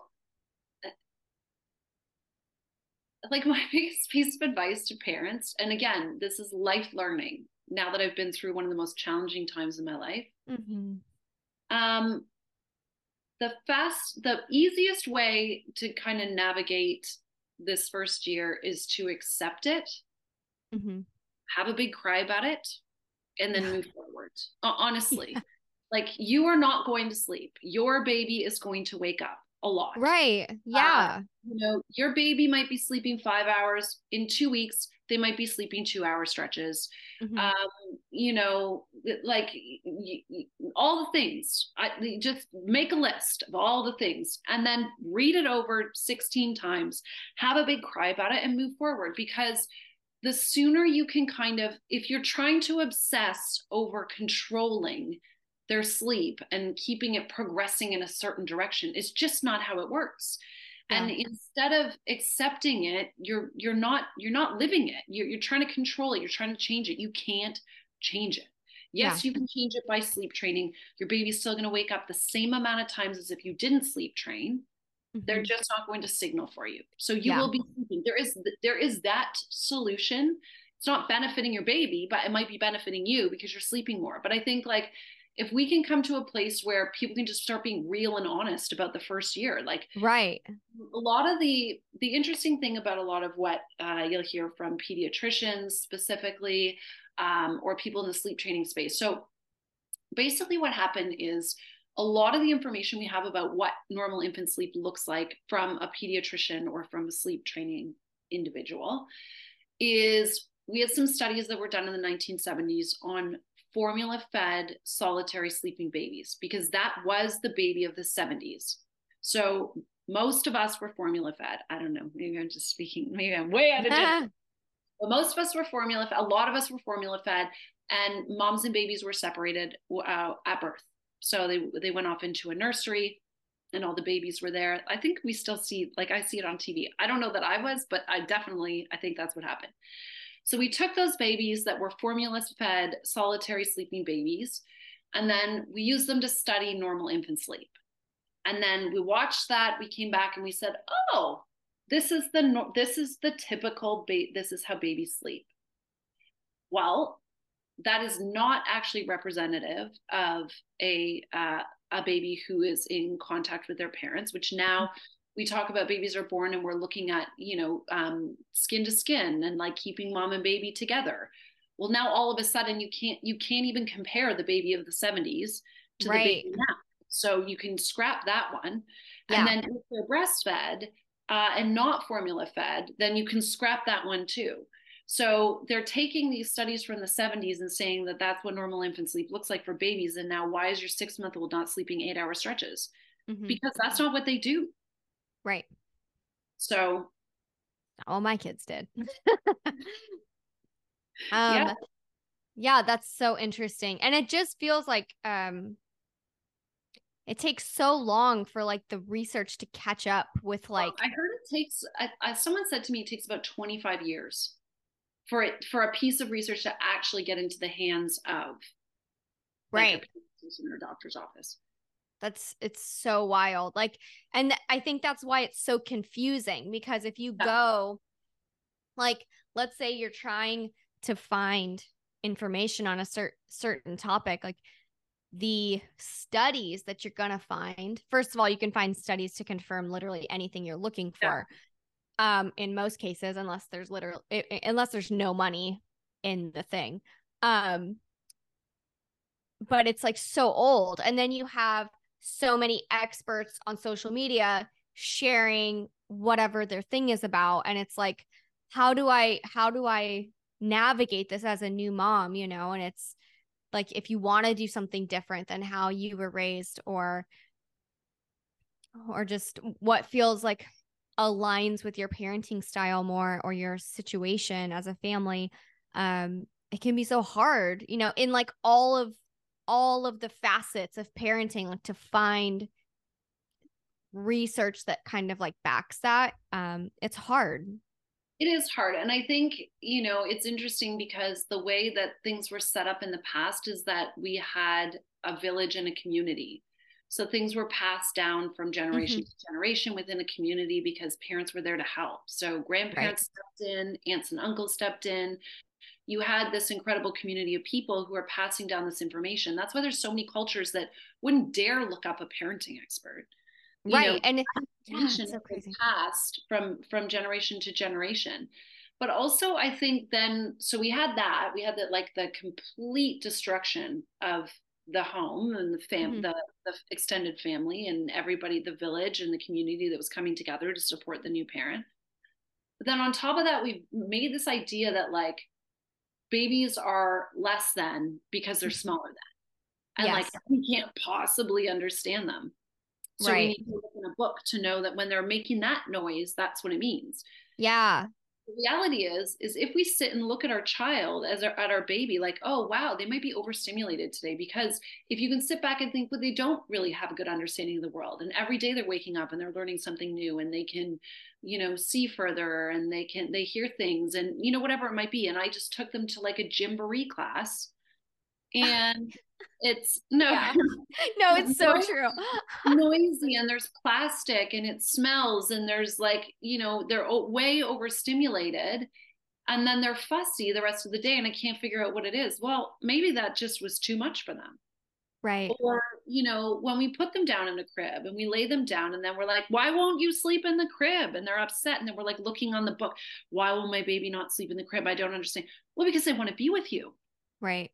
B: like my biggest piece of advice to parents, and again, this is life learning now that I've been through one of the most challenging times in my life. Mm-hmm. Um, the fast, the easiest way to kind of navigate this first year is to accept it, mm-hmm. have a big cry about it, and then move forward. Honestly, yeah like you are not going to sleep. Your baby is going to wake up a lot.
A: Right. Yeah.
B: uh, you know your baby might be sleeping five hours in two weeks. They might be sleeping two hour stretches. Mm-hmm. um, you know like y- y- all the things. I, just make a list of all the things and then read it over 16 times. Have a big cry about it and move forward because the sooner you can kind of if you're trying to obsess over controlling their sleep and keeping it progressing in a certain direction. is just not how it works. Yeah. And instead of accepting it, you're you're not you're not living it. You're you're trying to control it. You're trying to change it. You can't change it. Yes, yeah. you can change it by sleep training. Your baby's still going to wake up the same amount of times as if you didn't sleep train. Mm-hmm. They're just not going to signal for you. So you yeah. will be sleeping. There is there is that solution. It's not benefiting your baby, but it might be benefiting you because you're sleeping more. But I think like if we can come to a place where people can just start being real and honest about the first year like
A: right.
B: a lot of the the interesting thing about a lot of what uh, you'll hear from pediatricians specifically um, or people in the sleep training space. So basically what happened is a lot of the information we have about what normal infant sleep looks like from a pediatrician or from a sleep training individual is we had some studies that were done in the 1970s on formula fed solitary sleeping babies because that was the baby of the 70s. So most of us were formula fed. I don't know. Maybe I'm just speaking, maybe I'm way out of date. but most of us were formula fed. A lot of us were formula fed, and moms and babies were separated uh, at birth. So they they went off into a nursery, and all the babies were there. I think we still see, like I see it on TV. I don't know that I was, but I definitely I think that's what happened. So we took those babies that were formula fed solitary sleeping babies, and then we used them to study normal infant sleep. And then we watched that. We came back and we said, "Oh, this is the this is the typical ba- this is how babies sleep." Well, that is not actually representative of a uh, a baby who is in contact with their parents, which now we talk about babies are born and we're looking at you know um, skin to skin and like keeping mom and baby together. Well now all of a sudden you can't you can't even compare the baby of the 70s to right. the baby now. So you can scrap that one. Yeah. and then if they're breastfed uh, and not formula fed then you can scrap that one too. So they're taking these studies from the 70s and saying that that's what normal infant sleep looks like for babies. And now why is your six month old not sleeping eight hour stretches? Mm-hmm. because that's not what they do
A: Right.
B: So
A: all my kids did. um yeah. yeah, that's so interesting. And it just feels like um it takes so long for like the research to catch up with like
B: well, I heard it takes I, I, someone said to me it takes about 25 years for it for a piece of research to actually get into the hands of
A: right
B: like in a doctor's office
A: that's it's so wild like and i think that's why it's so confusing because if you yeah. go like let's say you're trying to find information on a cert- certain topic like the studies that you're going to find first of all you can find studies to confirm literally anything you're looking for yeah. um in most cases unless there's literally unless there's no money in the thing um but it's like so old and then you have so many experts on social media sharing whatever their thing is about. And it's like how do i how do i navigate this as a new mom you know? And it's like if you want to do something different than how you were raised or or just what feels like aligns with your parenting style more or your situation as a family um it can be so hard you know in like all of all of the facets of parenting like to find research that kind of like backs that um it's hard
B: it is hard and i think you know it's interesting because the way that things were set up in the past is that we had a village and a community so things were passed down from generation mm-hmm. to generation within a community because parents were there to help so grandparents right. stepped in aunts and uncles stepped in you had this incredible community of people who are passing down this information. That's why there's so many cultures that wouldn't dare look up a parenting expert.
A: You right. Know, and yeah, so
B: passed from from generation to generation. But also I think then so we had that, we had that like the complete destruction of the home and the fam mm-hmm. the, the extended family and everybody, the village and the community that was coming together to support the new parent. But then on top of that, we made this idea that like babies are less than because they're mm-hmm. smaller than. And yes. like we can't possibly understand them. So right. we need to look in a book to know that when they're making that noise, that's what it means.
A: Yeah
B: reality is is if we sit and look at our child as our, at our baby like oh wow they might be overstimulated today because if you can sit back and think well they don't really have a good understanding of the world and every day they're waking up and they're learning something new and they can you know see further and they can they hear things and you know whatever it might be and i just took them to like a gymboree class and it's no. Yeah.
A: no it's so true.
B: noisy and there's plastic and it smells and there's like you know they're way overstimulated and then they're fussy the rest of the day and i can't figure out what it is. Well maybe that just was too much for them.
A: Right.
B: Or you know when we put them down in a crib and we lay them down and then we're like why won't you sleep in the crib? And they're upset and then we're like looking on the book why will my baby not sleep in the crib? I don't understand. Well because they want to be with you.
A: Right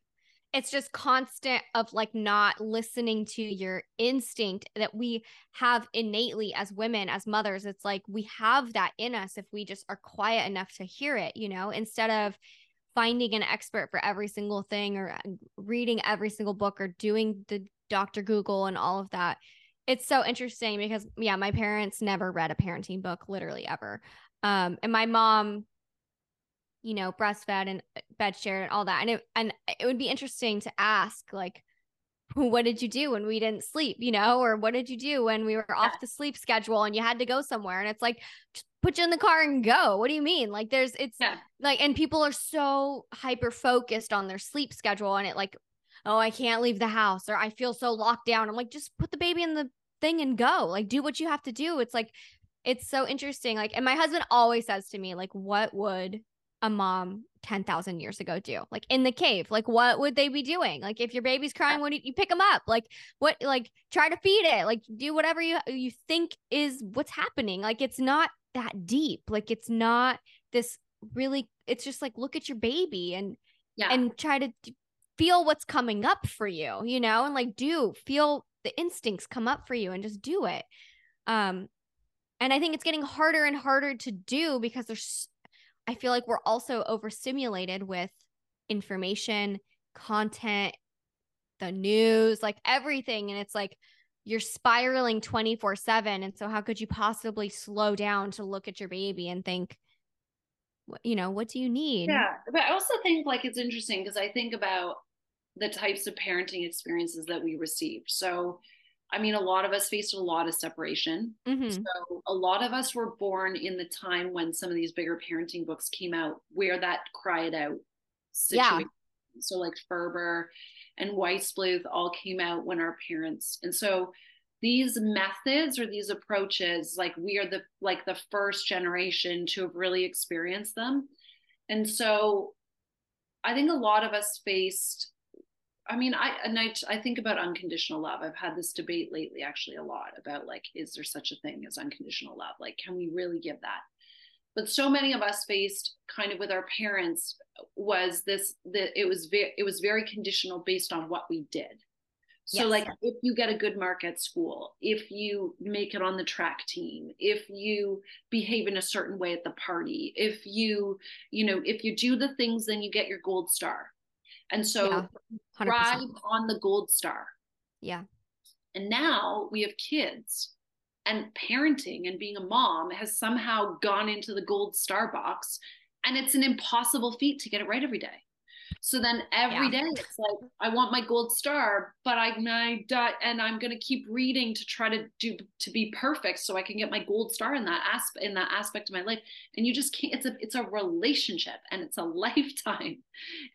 A: it's just constant of like not listening to your instinct that we have innately as women as mothers. It's like we have that in us if we just are quiet enough to hear it you know instead of finding an expert for every single thing or uh, reading every single book or doing the dr google and all of that. It's so interesting because yeah my parents never read a parenting book literally ever. Um and my mom you know, breastfed and uh, bed shared and all that. And it and it would be interesting to ask like what did you do when we didn't sleep, you know, or what did you do when we were yeah. off the sleep schedule and you had to go somewhere? And it's like, put you in the car and go. What do you mean? Like, there's, it's yeah. like, and people are so hyper focused on their sleep schedule and it like, oh, I can't leave the house or I feel so locked down. I'm like, just put the baby in the thing and go. Like, do what you have to do. It's like, it's so interesting. Like, and my husband always says to me, like, what would a mom 10,000 years ago do? Like in the cave, like what would they be doing? Like if your baby's crying, what do you, you pick them up? Like what, like try to feed it, like do whatever you, you think is what's happening. Like it's not that deep. Like it's not this really, it's just like, look at your baby and, yeah. and try to feel what's coming up for you, you know, and like do feel the instincts come up for you and just do it. Um, and I think it's getting harder and harder to do because there's I feel like we're also overstimulated with information, content, the news, like everything. And it's like you're spiraling 24 7. And so, how could you possibly slow down to look at your baby and think, you know, what do you need?
B: Yeah. But I also think like it's interesting because I think about the types of parenting experiences that we received. So, I mean, a lot of us faced a lot of separation.
A: Mhm.
B: So a lot of us were born in the time when some of these bigger parenting books came out, where that cried out
A: Yeah.
B: situation. So like Ferber and Weissbluth all came out when our parents, and so these methods or these approaches, like we are the like the first generation to have really experienced them, and so I think a lot of us faced I mean, I and I, I think about unconditional love. I've had this debate lately, actually, a lot about like, is there such a thing as unconditional love? Like, can we really give that? But so many of us faced kind of with our parents was this that it was very it was very conditional based on what we did. So
A: Yes.
B: like if you get a good mark at school, if you make it on the track team, if you behave in a certain way at the party, if you, you know, if you do the things, then you get your gold star. And so
A: Yeah.
B: thrive on the gold star.
A: Yeah.
B: And now we have kids and parenting and being a mom has somehow gone into the gold star box and it's an impossible feat to get it right every day. So then every
A: Yeah.
B: day it's like I want my gold star, but I, I die and I'm going to keep reading to try to do to be perfect so I can get my gold star in that aspect in that aspect of my life. And you just can't. It's a it's a relationship and it's a lifetime,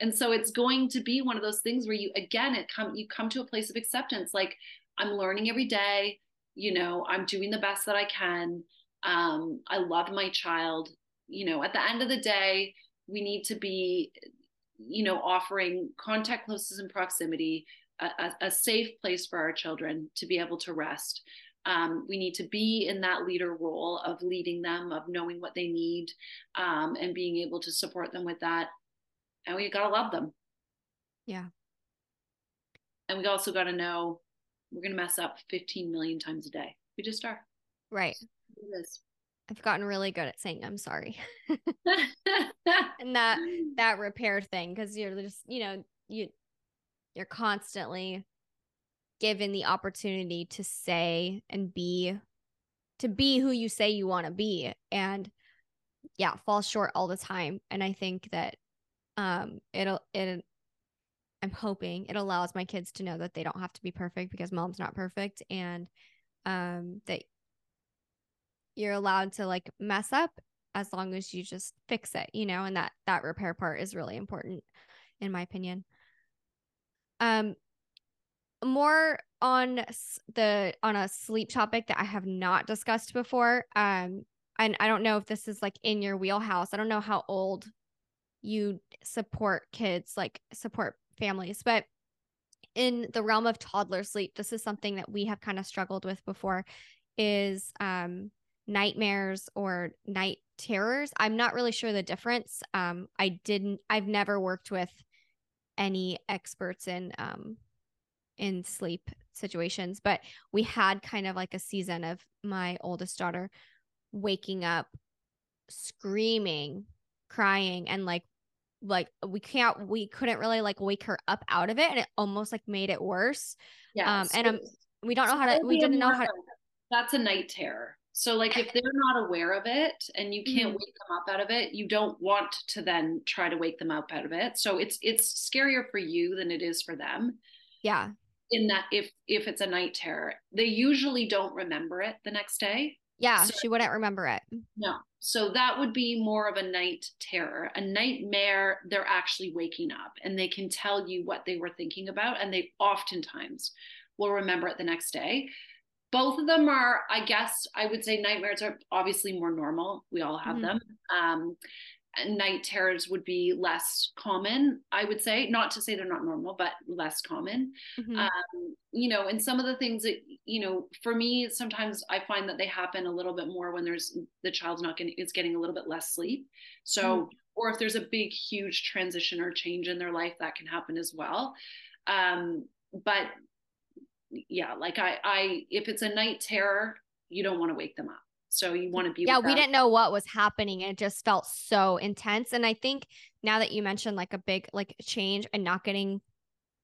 B: and so it's going to be one of those things where you again it come you come to a place of acceptance. Like I'm learning every day. You know, I'm doing the best that I can. Um, I love my child. You know, at the end of the day, we need to be you know offering contact closest and proximity a, a, a safe place for our children to be able to rest um, we need to be in that leader role of leading them of knowing what they need um, and being able to support them with that and we got to love them
A: Yeah.
B: and we also got to know we're going to mess up 15 million times a day we just are
A: Right.
B: it is.
A: I've gotten really good at saying I'm sorry. and that that repair thing because you're just you know you you're constantly given the opportunity to say and be to be who you say you want to be and yeah fall short all the time and i think that um it'll it i'm hoping it allows my kids to know that they don't have to be perfect because mom's not perfect and um that you're allowed to like mess up as long as you just fix it you know and that that repair part is really important in my opinion. Um more on the on a sleep topic that i have not discussed before um and i don't know if this is like in your wheelhouse. I don't know how old you support kids like support families but in the realm of toddler sleep this is something that we have kind of struggled with before is um nightmares or night terrors. I'm not really sure the difference. Um, I didn't. I've never worked with any experts in um in sleep situations, but we had kind of like a season of my oldest daughter waking up screaming, crying, and like like we can't we couldn't really like wake her up out of it and it almost like made it worse
B: yeah
A: um and i'm we don't know how to we didn't know how to
B: that's a night terror so like if they're not aware of it and you can't
A: Mhm.
B: wake them up out of it you don't want to then try to wake them up out of it. So it's it's scarier for you than it is for them.
A: Yeah.
B: In that if if it's a night terror they usually don't remember it the next day.
A: Yeah
B: So-
A: she wouldn't remember it.
B: No. So that would be more of a night terror a nightmare they're actually waking up and they can tell you what they were thinking about and they oftentimes will remember it the next day both of them are i guess i would say nightmares are obviously more normal we all have
A: Mhm.
B: them um, night terrors would be less common i would say not to say they're not normal but less common
A: Mhm.
B: um, you know, and some of the things that, you know, for me, sometimes I find that they happen a little bit more when there's the child's not getting, is getting a little bit less sleep. So, or if there's a big, huge transition or change in their life, that can happen as well. Um, but yeah, like I, I, if it's a night terror, you don't want to wake them up. So you want to be,
A: yeah we didn't know what was happening it just felt so intense and i think now that you mentioned like a big like change and not getting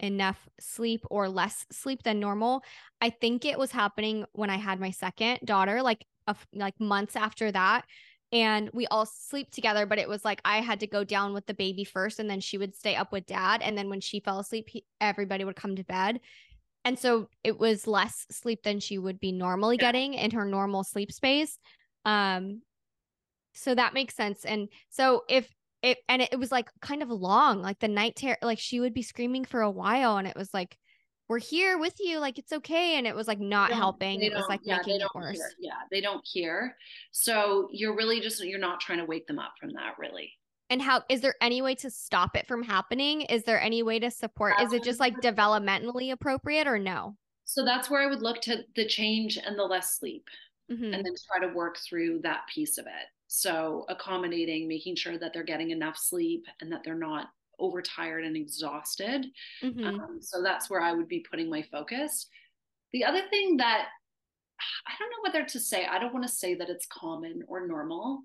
A: enough sleep or less sleep than normal i think it was happening when i had my second daughter like a, like months after that and we all sleep together but it was like i had to go down with the baby first and then she would stay up with dad and then when she fell asleep he, everybody would come to bed and so it was less sleep than she would be normally yeah. getting in her normal sleep space. Um so that makes sense. And so if it and it, it was like kind of long like the night terror like she would be screaming for a while and it was like we're here with you like it's okay. And it was like not helping. it was like yeah, making it worse
B: hear. yeah they don't hear. So you're really just you're not trying to wake them up from that really
A: and how is there any way to stop it from happening is there any way to support is it just like developmentally appropriate or no
B: so that's where i would look to the change and the less sleep mm-hmm. and then try to work through that piece of it so accommodating making sure that they're getting enough sleep and that they're not overtired and exhausted. Mm-hmm. Um, so that's where I would be putting my focus. The other thing that I don't know whether to say, I don't want to say that it's common or normal.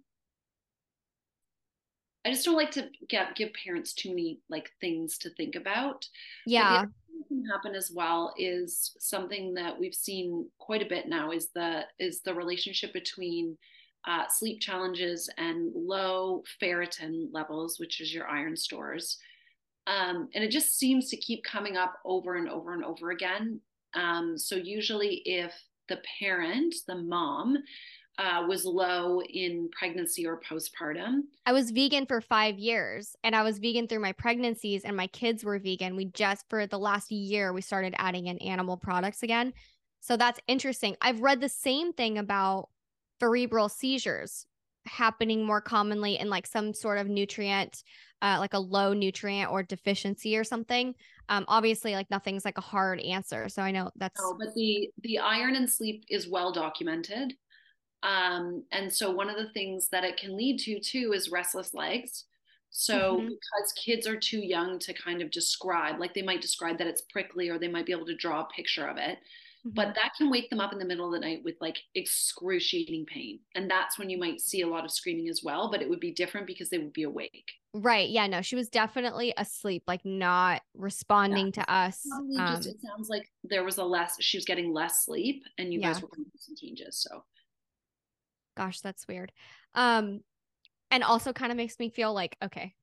B: I just don't like to get give parents too many like things to think about.
A: Yeah.
B: can happen as well is something that we've seen quite a bit now is the is the relationship between uh, sleep challenges and low ferritin levels, which is your iron stores. Um, and it just seems to keep coming up over and over and over again. Um, so, usually, if the parent, the mom, uh, was low in pregnancy or postpartum.
A: I was vegan for five years and I was vegan through my pregnancies, and my kids were vegan. We just, for the last year, we started adding in animal products again. So that's interesting. I've read the same thing about cerebral seizures happening more commonly in like some sort of nutrient uh, like a low nutrient or deficiency or something um obviously like nothing's like a hard answer so i know that's
B: no, but the the iron and sleep is well documented um and so one of the things that it can lead to too is restless legs so mm-hmm. because kids are too young to kind of describe like they might describe that it's prickly or they might be able to draw a picture of it Mm-hmm. But that can wake them up in the middle of the night with like excruciating pain. And that's when you might see a lot of screaming as well, but it would be different because they would be awake.
A: Right. Yeah. No, she was definitely asleep, like not responding yeah. to us.
B: Um, just, it sounds like there was a less, she was getting less sleep and you yeah. guys were going to some changes. So,
A: gosh, that's weird. Um, and also kind of makes me feel like, okay,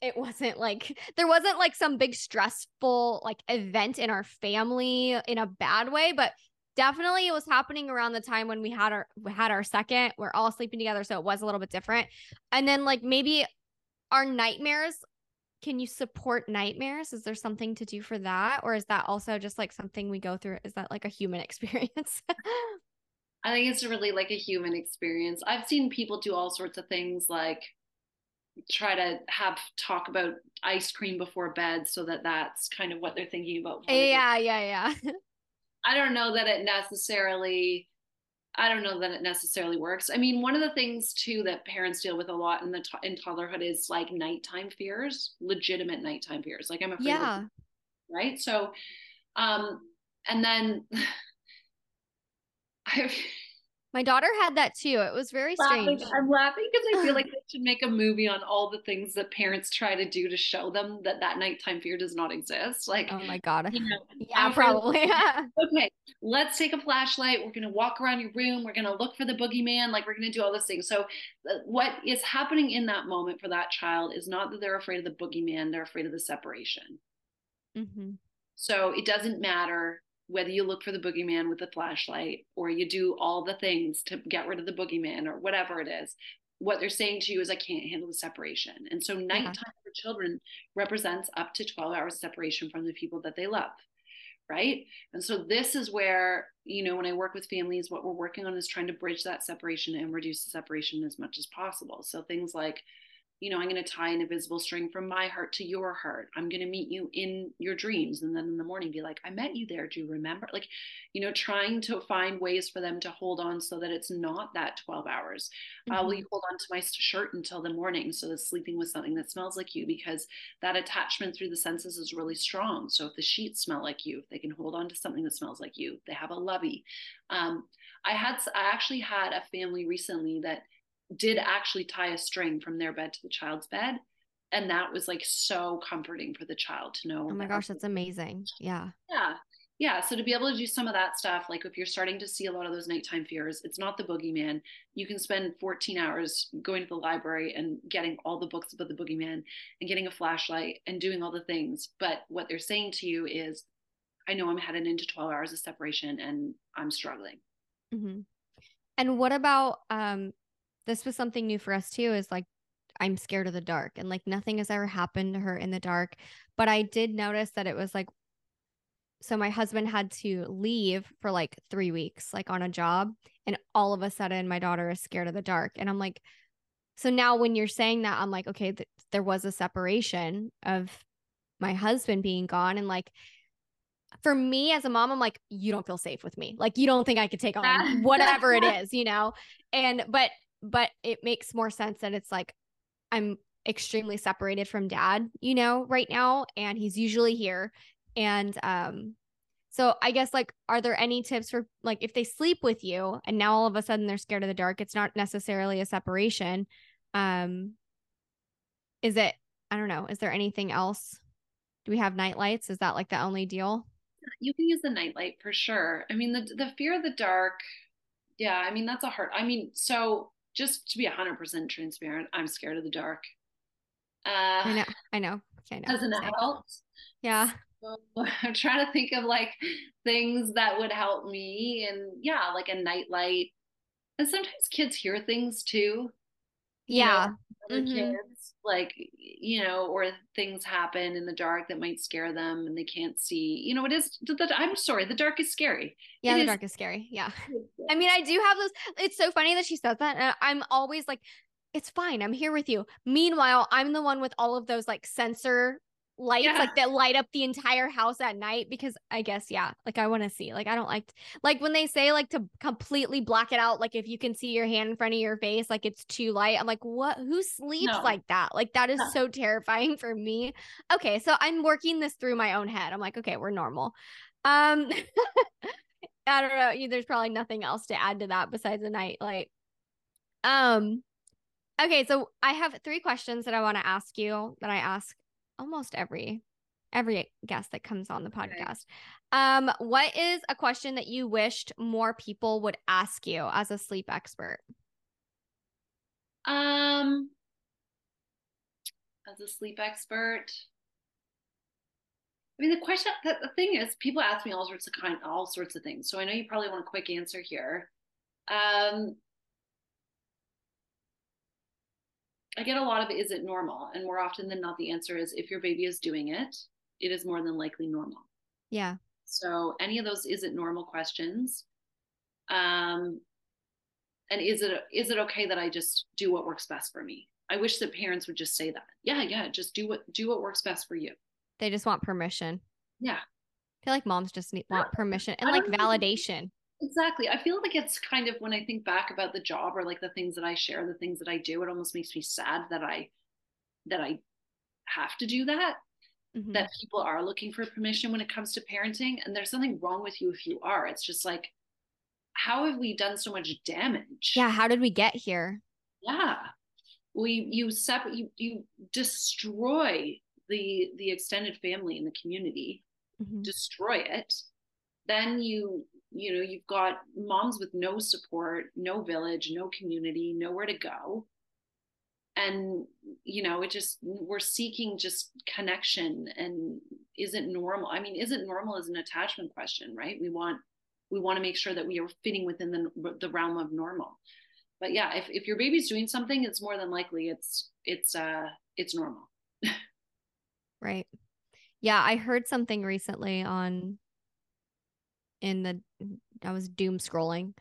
A: it wasn't like there wasn't like some big stressful like event in our family in a bad way but definitely it was happening around the time when we had our we had our second we're all sleeping together so it was a little bit different. And then like maybe our nightmares can you support nightmares? Is there something to do for that? Or is that also just like something we go through? Is that like a human experience
B: i think it's really like a human experience. I've seen people do all sorts of things like try to have talk about ice cream before bed so that that's kind of what they're thinking about
A: yeah yeah yeah.
B: I don't know that it necessarily i don't know that it necessarily works. I mean one of the things too that parents deal with a lot in the in toddlerhood is like nighttime fears legitimate nighttime fears. Like i'm afraid yeah. Of, right? So um and then
A: my daughter had that too. It was very strange.
B: I'm laughing because I feel like they should make a movie on all the things that parents try to do to show them that that nighttime fear does not exist. Like,
A: oh my god, you know, yeah, probably.
B: okay, let's take a flashlight. We're gonna walk around your room. We're gonna look for the boogeyman. Like, we're gonna do all these things. So, uh, what is happening in that moment for that child is not that they're afraid of the boogeyman; they're afraid of the separation. Mm-hmm. So it doesn't matter whether you look for the boogeyman with a flashlight or you do all the things to get rid of the boogeyman or whatever it is, what they're saying to you is, I can't handle the separation. And so, nighttime yeah. for children represents up to 12 hours separation from the people that they love. Right. And so, this is where, you know, when I work with families, what we're working on is trying to bridge that separation and reduce the separation as much as possible. So, things like, you know, I'm going to tie an invisible string from my heart to your heart. I'm going to meet you in your dreams. And then in the morning, be like, I met you there. Do you remember? Like, you know, trying to find ways for them to hold on so that it's not that 12 hours. Mm-hmm. Uh, will you hold on to my shirt until the morning? So that sleeping with something that smells like you, because that attachment through the senses is really strong. So if the sheets smell like you, if they can hold on to something that smells like you, they have a lovey. Um, I had, I actually had a family recently that did actually tie a string from their bed to the child's bed. And that was like so comforting for the child to know
A: oh my
B: that
A: gosh that's amazing. Yeah.
B: Yeah. Yeah. So to be able to do some of that stuff like if you're starting to see a lot of those nighttime fears it's not the boogeyman. You can spend 14 hours going to the library and getting all the books about the boogeyman and getting a flashlight and doing all the things. But what they're saying to you is I know I'm headed into 12 hours of separation and I'm struggling.
A: Mm-hmm. And what about um this was something new for us too is like I'm scared of the dark and like nothing has ever happened to her in the dark, but I did notice that it was like so my husband had to leave for like 3 weeks like on a job and all of a sudden my daughter is scared of the dark and I'm like so now when you're saying that I'm like okay th- there was a separation of my husband being gone and like for me as a mom, I'm like, you don't feel safe with me. Like you don't think I could take on whatever it is, you know? And but but it makes more sense that it's like I'm extremely separated from dad, you know, right now. And he's usually here. And um, so I guess like are there any tips for like if they sleep with you and now all of a sudden they're scared of the dark, it's not necessarily a separation. Um is it I don't know, is there anything else? Do we have night lights? Is that like the only deal?
B: you can use the nightlight for sure. I mean, the the fear of the dark, yeah. I mean, that's a hard. I mean, so just to be hundred percent transparent, I'm scared of the dark.
A: Uh, I know. I know. I know.
B: As an adult,
A: yeah.
B: So I'm trying to think of like things that would help me, and yeah, like a nightlight. And sometimes kids hear things too.
A: Yeah.
B: Know, mm-hmm. kids like you know or things happen in the dark that might scare them and they can't see you know it is the, the, i'm sorry the dark is scary
A: yeah it the is, dark is scary yeah i mean i do have those it's so funny that she says that and i'm always like it's fine i'm here with you meanwhile i'm the one with all of those like sensor lights yeah. like that light up the entire house at night because I guess yeah, like I want to see. Like I don't like like when they say like to completely black it out like if you can see your hand in front of your face like it's too light. I'm like, "What? Who sleeps no. like that?" Like that is so terrifying for me. Okay, so I'm working this through my own head. I'm like, "Okay, we're normal." Um I don't know. There's probably nothing else to add to that besides the night light. Um Okay, so I have three questions that I want to ask you that I ask almost every every guest that comes on the podcast. Um, what is a question that you wished more people would ask you as a sleep expert?
B: Um, as a sleep expert, I mean, the question, the, the thing is, people ask me all sorts of kind, all sorts of things. So I know you probably want a quick answer here. Um, I get a lot of is it normal? And more often than not, the answer is if your baby is doing it, it is more than likely normal.
A: Yeah.
B: So any of those is it normal questions. Um, and is it is it okay that I just do what works best for me? I wish that parents would just say that. Yeah, yeah, just do what do what works best for you.
A: They just want permission.
B: Yeah.
A: I feel like moms just need want permission and like validation.
B: Exactly. I feel like it's kind of when I think back about the job or like the things that I share, the things that I do, it almost makes me sad that I that I have to do that. Mm-hmm. That people are looking for permission when it comes to parenting. And there's something wrong with you if you are. It's just like, how have we done so much damage?
A: Yeah. How did we get here?
B: Yeah. We you separate you you destroy the the extended family in the community, mm-hmm. destroy it. Then you you know you've got moms with no support no village no community nowhere to go. And you know it just we're seeking just connection and isn't normal i mean isn't normal is an attachment question right? We want we want to make sure that we are fitting within the, the realm of normal. But yeah if, if your baby's doing something it's more than likely it's it's uh it's normal.
A: Right. Yeah i heard something recently on in the I was doom scrolling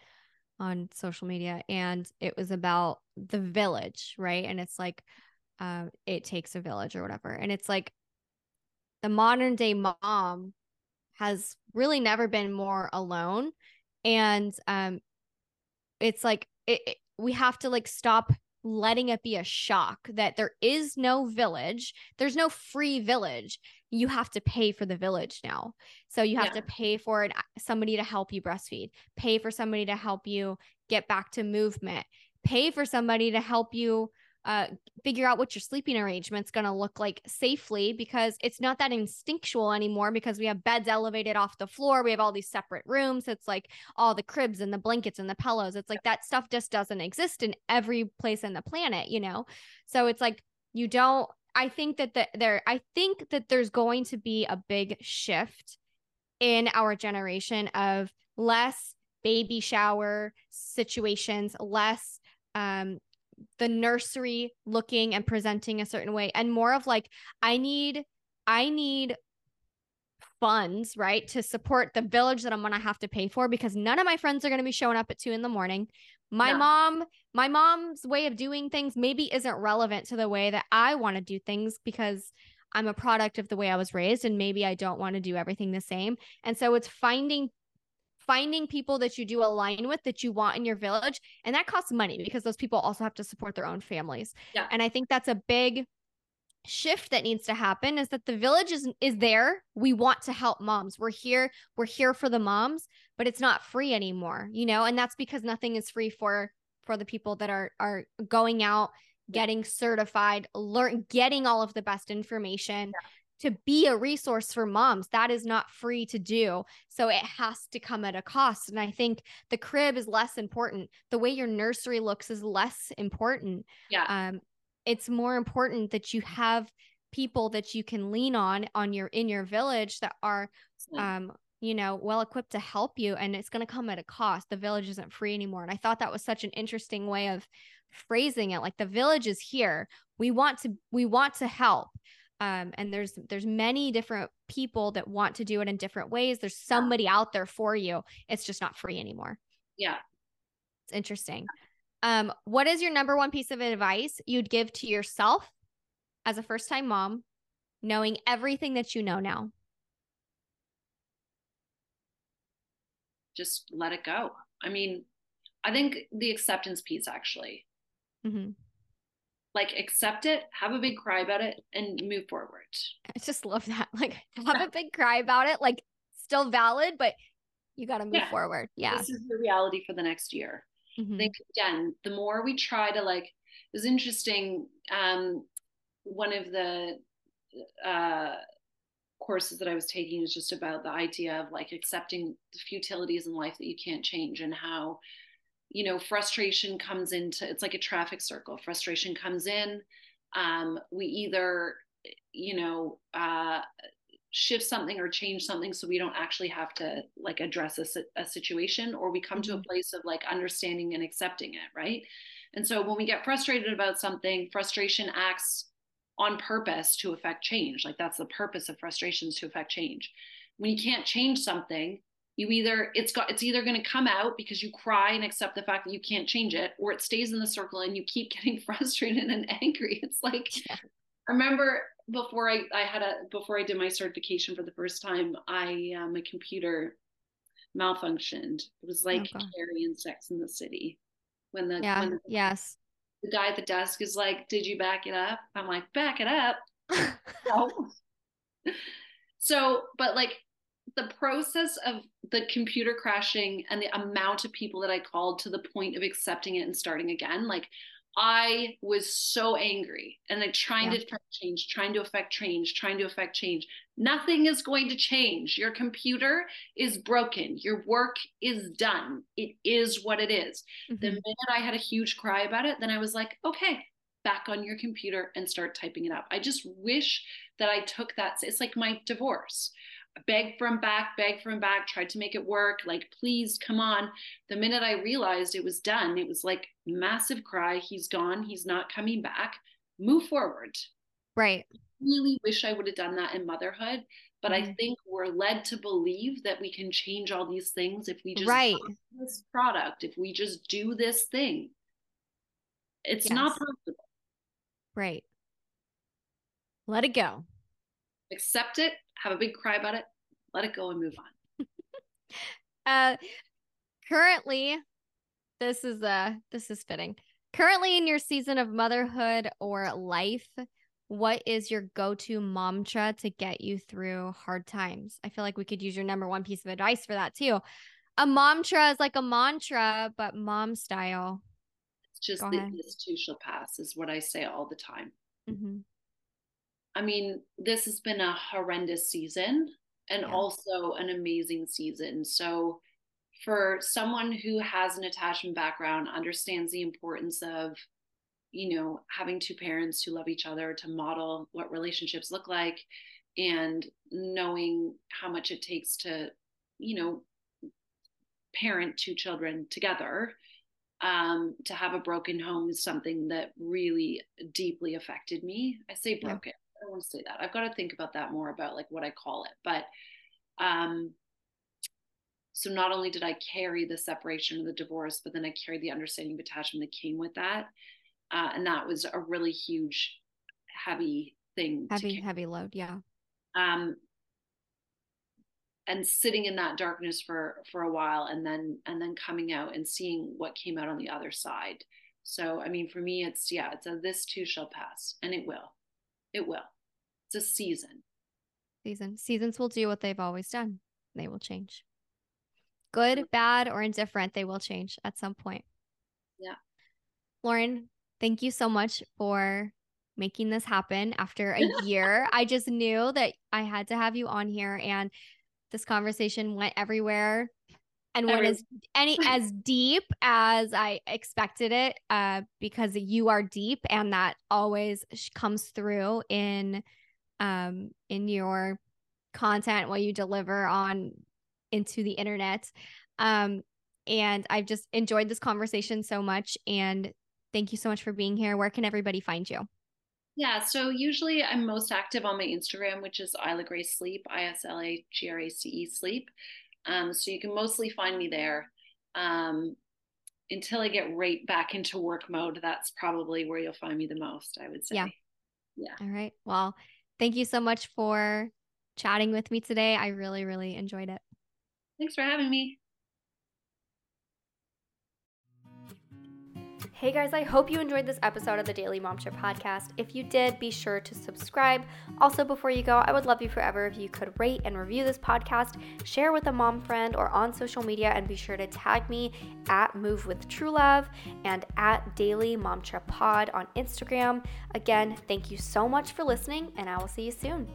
A: on social media and it was about the village, right? And it's like um it takes a village or whatever. And it's like the modern day mom has really never been more alone and um it's like it, it, we have to like stop letting it be a shock that there is no village there's no free village you have to pay for the village now. So you have yeah. to pay for it, somebody to help you breastfeed, pay for somebody to help you get back to movement, pay for somebody to help you uh, figure out what your sleeping arrangement's going to look like safely because it's not that instinctual anymore because we have beds elevated off the floor. We have all these separate rooms. It's like all the cribs and the blankets and the pillows. It's like that stuff just doesn't exist in every place in the planet, you know? So it's like you don't I think that the, there I think that there's going to be a big shift in our generation of less baby shower situations, less um, the nursery looking and presenting a certain way, and more of like, I need, I need funds, right, to support the village that I'm going to have to pay for because none of my friends are going to be showing up at two in the morning. My no. mom, my mom's way of doing things maybe isn't relevant to the way that I want to do things because I'm a product of the way I was raised and maybe I don't want to do everything the same. And so it's finding finding people that you do align with that you want in your village and that costs money because those people also have to support their own families. Yeah. And I think that's a big shift that needs to happen is that the village is is there. We want to help moms. We're here. We're here for the moms, but it's not free anymore, you know? And that's because nothing is free for for the people that are are going out, getting certified, learn getting all of the best information. Yeah. To be a resource for moms, that is not free to do. So it has to come at a cost. And I think the crib is less important. The way your nursery looks is less important.
B: Yeah.
A: Um, it's more important that you have people that you can lean on on your in your village that are um you know well equipped to help you and it's going to come at a cost. The village isn't free anymore. And i thought that was such an interesting way of phrasing it like the village is here. We want to we want to help. Um, and there's there's many different people that want to do it in different ways. There's somebody out there for you. It's just not free anymore.
B: Yeah.
A: It's interesting um, what is your number one piece of advice you'd give to yourself as a first time mom, knowing everything that you know now?
B: Just let it go. I mean, I think the acceptance piece actually. Mm-hmm. Like accept it, have a big cry about it, and move forward.
A: I just love that. Like have a big cry about it. Like still valid, but you got to move yeah. forward. Yeah.
B: This is the reality for the next year. Mm-hmm. I think again, the more we try to like, it was interesting. Um, one of the uh, courses that I was taking is just about the idea of like accepting the futilities in life that you can't change and how, you know, frustration comes into it's like a traffic circle. Frustration comes in. Um, we either, you know, uh, shift something or change something so we don't actually have to like address a, a situation or we come mm-hmm. to a mm-hmm. place of like understanding and accepting it right and so when we get frustrated about something frustration acts on purpose to affect change like that's the purpose of frustrations to affect change when you can't change something you either it's got it's either going to come out because you cry and accept the fact that you can't change it or it stays in the circle and you keep getting frustrated and angry it's like yeah. i remember before I, I had a before I did my certification for the first time, I uh, my computer malfunctioned. It was like oh, Carrie in Sex in the City
A: when the yeah
B: when the,
A: yes
B: the guy at the desk is like, "Did you back it up?" I'm like, "Back it up." no. so, but like the process of the computer crashing and the amount of people that I called to the point of accepting it and starting again, like I was so angry and like trying yeah. to affect change, trying to affect change, trying to affect change. Nothing is going to change. Your computer is broken. Your work is done. It is what it is. Mm-hmm. The minute I had a huge cry about it, then I was like, okay, back on your computer and start typing it up. I just wish that I took that. It's like my divorce begged from back, begged from back, tried to make it work. Like, please come on. The minute I realized it was done, it was like massive cry. He's gone. He's not coming back. Move forward.
A: Right.
B: I really wish I would have done that in motherhood. But mm-hmm. I think we're led to believe that we can change all these things if we just
A: right.
B: this product, if we just do this thing. It's yes. not possible.
A: Right. Let it go.
B: Accept it have a big cry about it, let it go and move on.
A: uh currently this is uh this is fitting. Currently in your season of motherhood or life, what is your go-to mantra to get you through hard times? I feel like we could use your number one piece of advice for that too. A mantra is like a mantra, but mom style.
B: It's just this too shall pass, is what I say all the time. Mm-hmm. I mean, this has been a horrendous season and yeah. also an amazing season. So, for someone who has an attachment background, understands the importance of, you know, having two parents who love each other to model what relationships look like, and knowing how much it takes to, you know, parent two children together um, to have a broken home is something that really deeply affected me. I say broken. Don't want to say that. I've got to think about that more about like what I call it. But um, so not only did I carry the separation of the divorce, but then I carried the understanding of attachment that came with that. Uh, and that was a really huge, heavy thing.
A: Heavy, heavy load. Yeah.
B: Um, and sitting in that darkness for for a while and then and then coming out and seeing what came out on the other side so i mean for me it's yeah it's a this too shall pass and it will it will it's a season.
A: Season. Seasons will do what they've always done. They will change. Good bad or indifferent they will change at some point.
B: Yeah.
A: Lauren thank you so much for making this happen after a year. I just knew that I had to have you on here and this conversation went everywhere and went as any as deep as I expected it uh, because you are deep and that always comes through in um in your content what you deliver on into the internet um and I've just enjoyed this conversation so much and thank you so much for being here where can everybody find you
B: yeah, so usually I'm most active on my Instagram, which is Isla Grace Sleep, I S L A G R A C E Sleep. Um, so you can mostly find me there. Um, until I get right back into work mode, that's probably where you'll find me the most, I would say.
A: Yeah.
B: Yeah.
A: All right. Well, thank you so much for chatting with me today. I really, really enjoyed it.
B: Thanks for having me.
A: Hey guys, I hope you enjoyed this episode of the Daily Mom Trip podcast. If you did, be sure to subscribe. Also, before you go, I would love you forever if you could rate and review this podcast, share with a mom friend or on social media, and be sure to tag me at Move with Truelove and at Daily Mom Trip Pod on Instagram. Again, thank you so much for listening, and I will see you soon.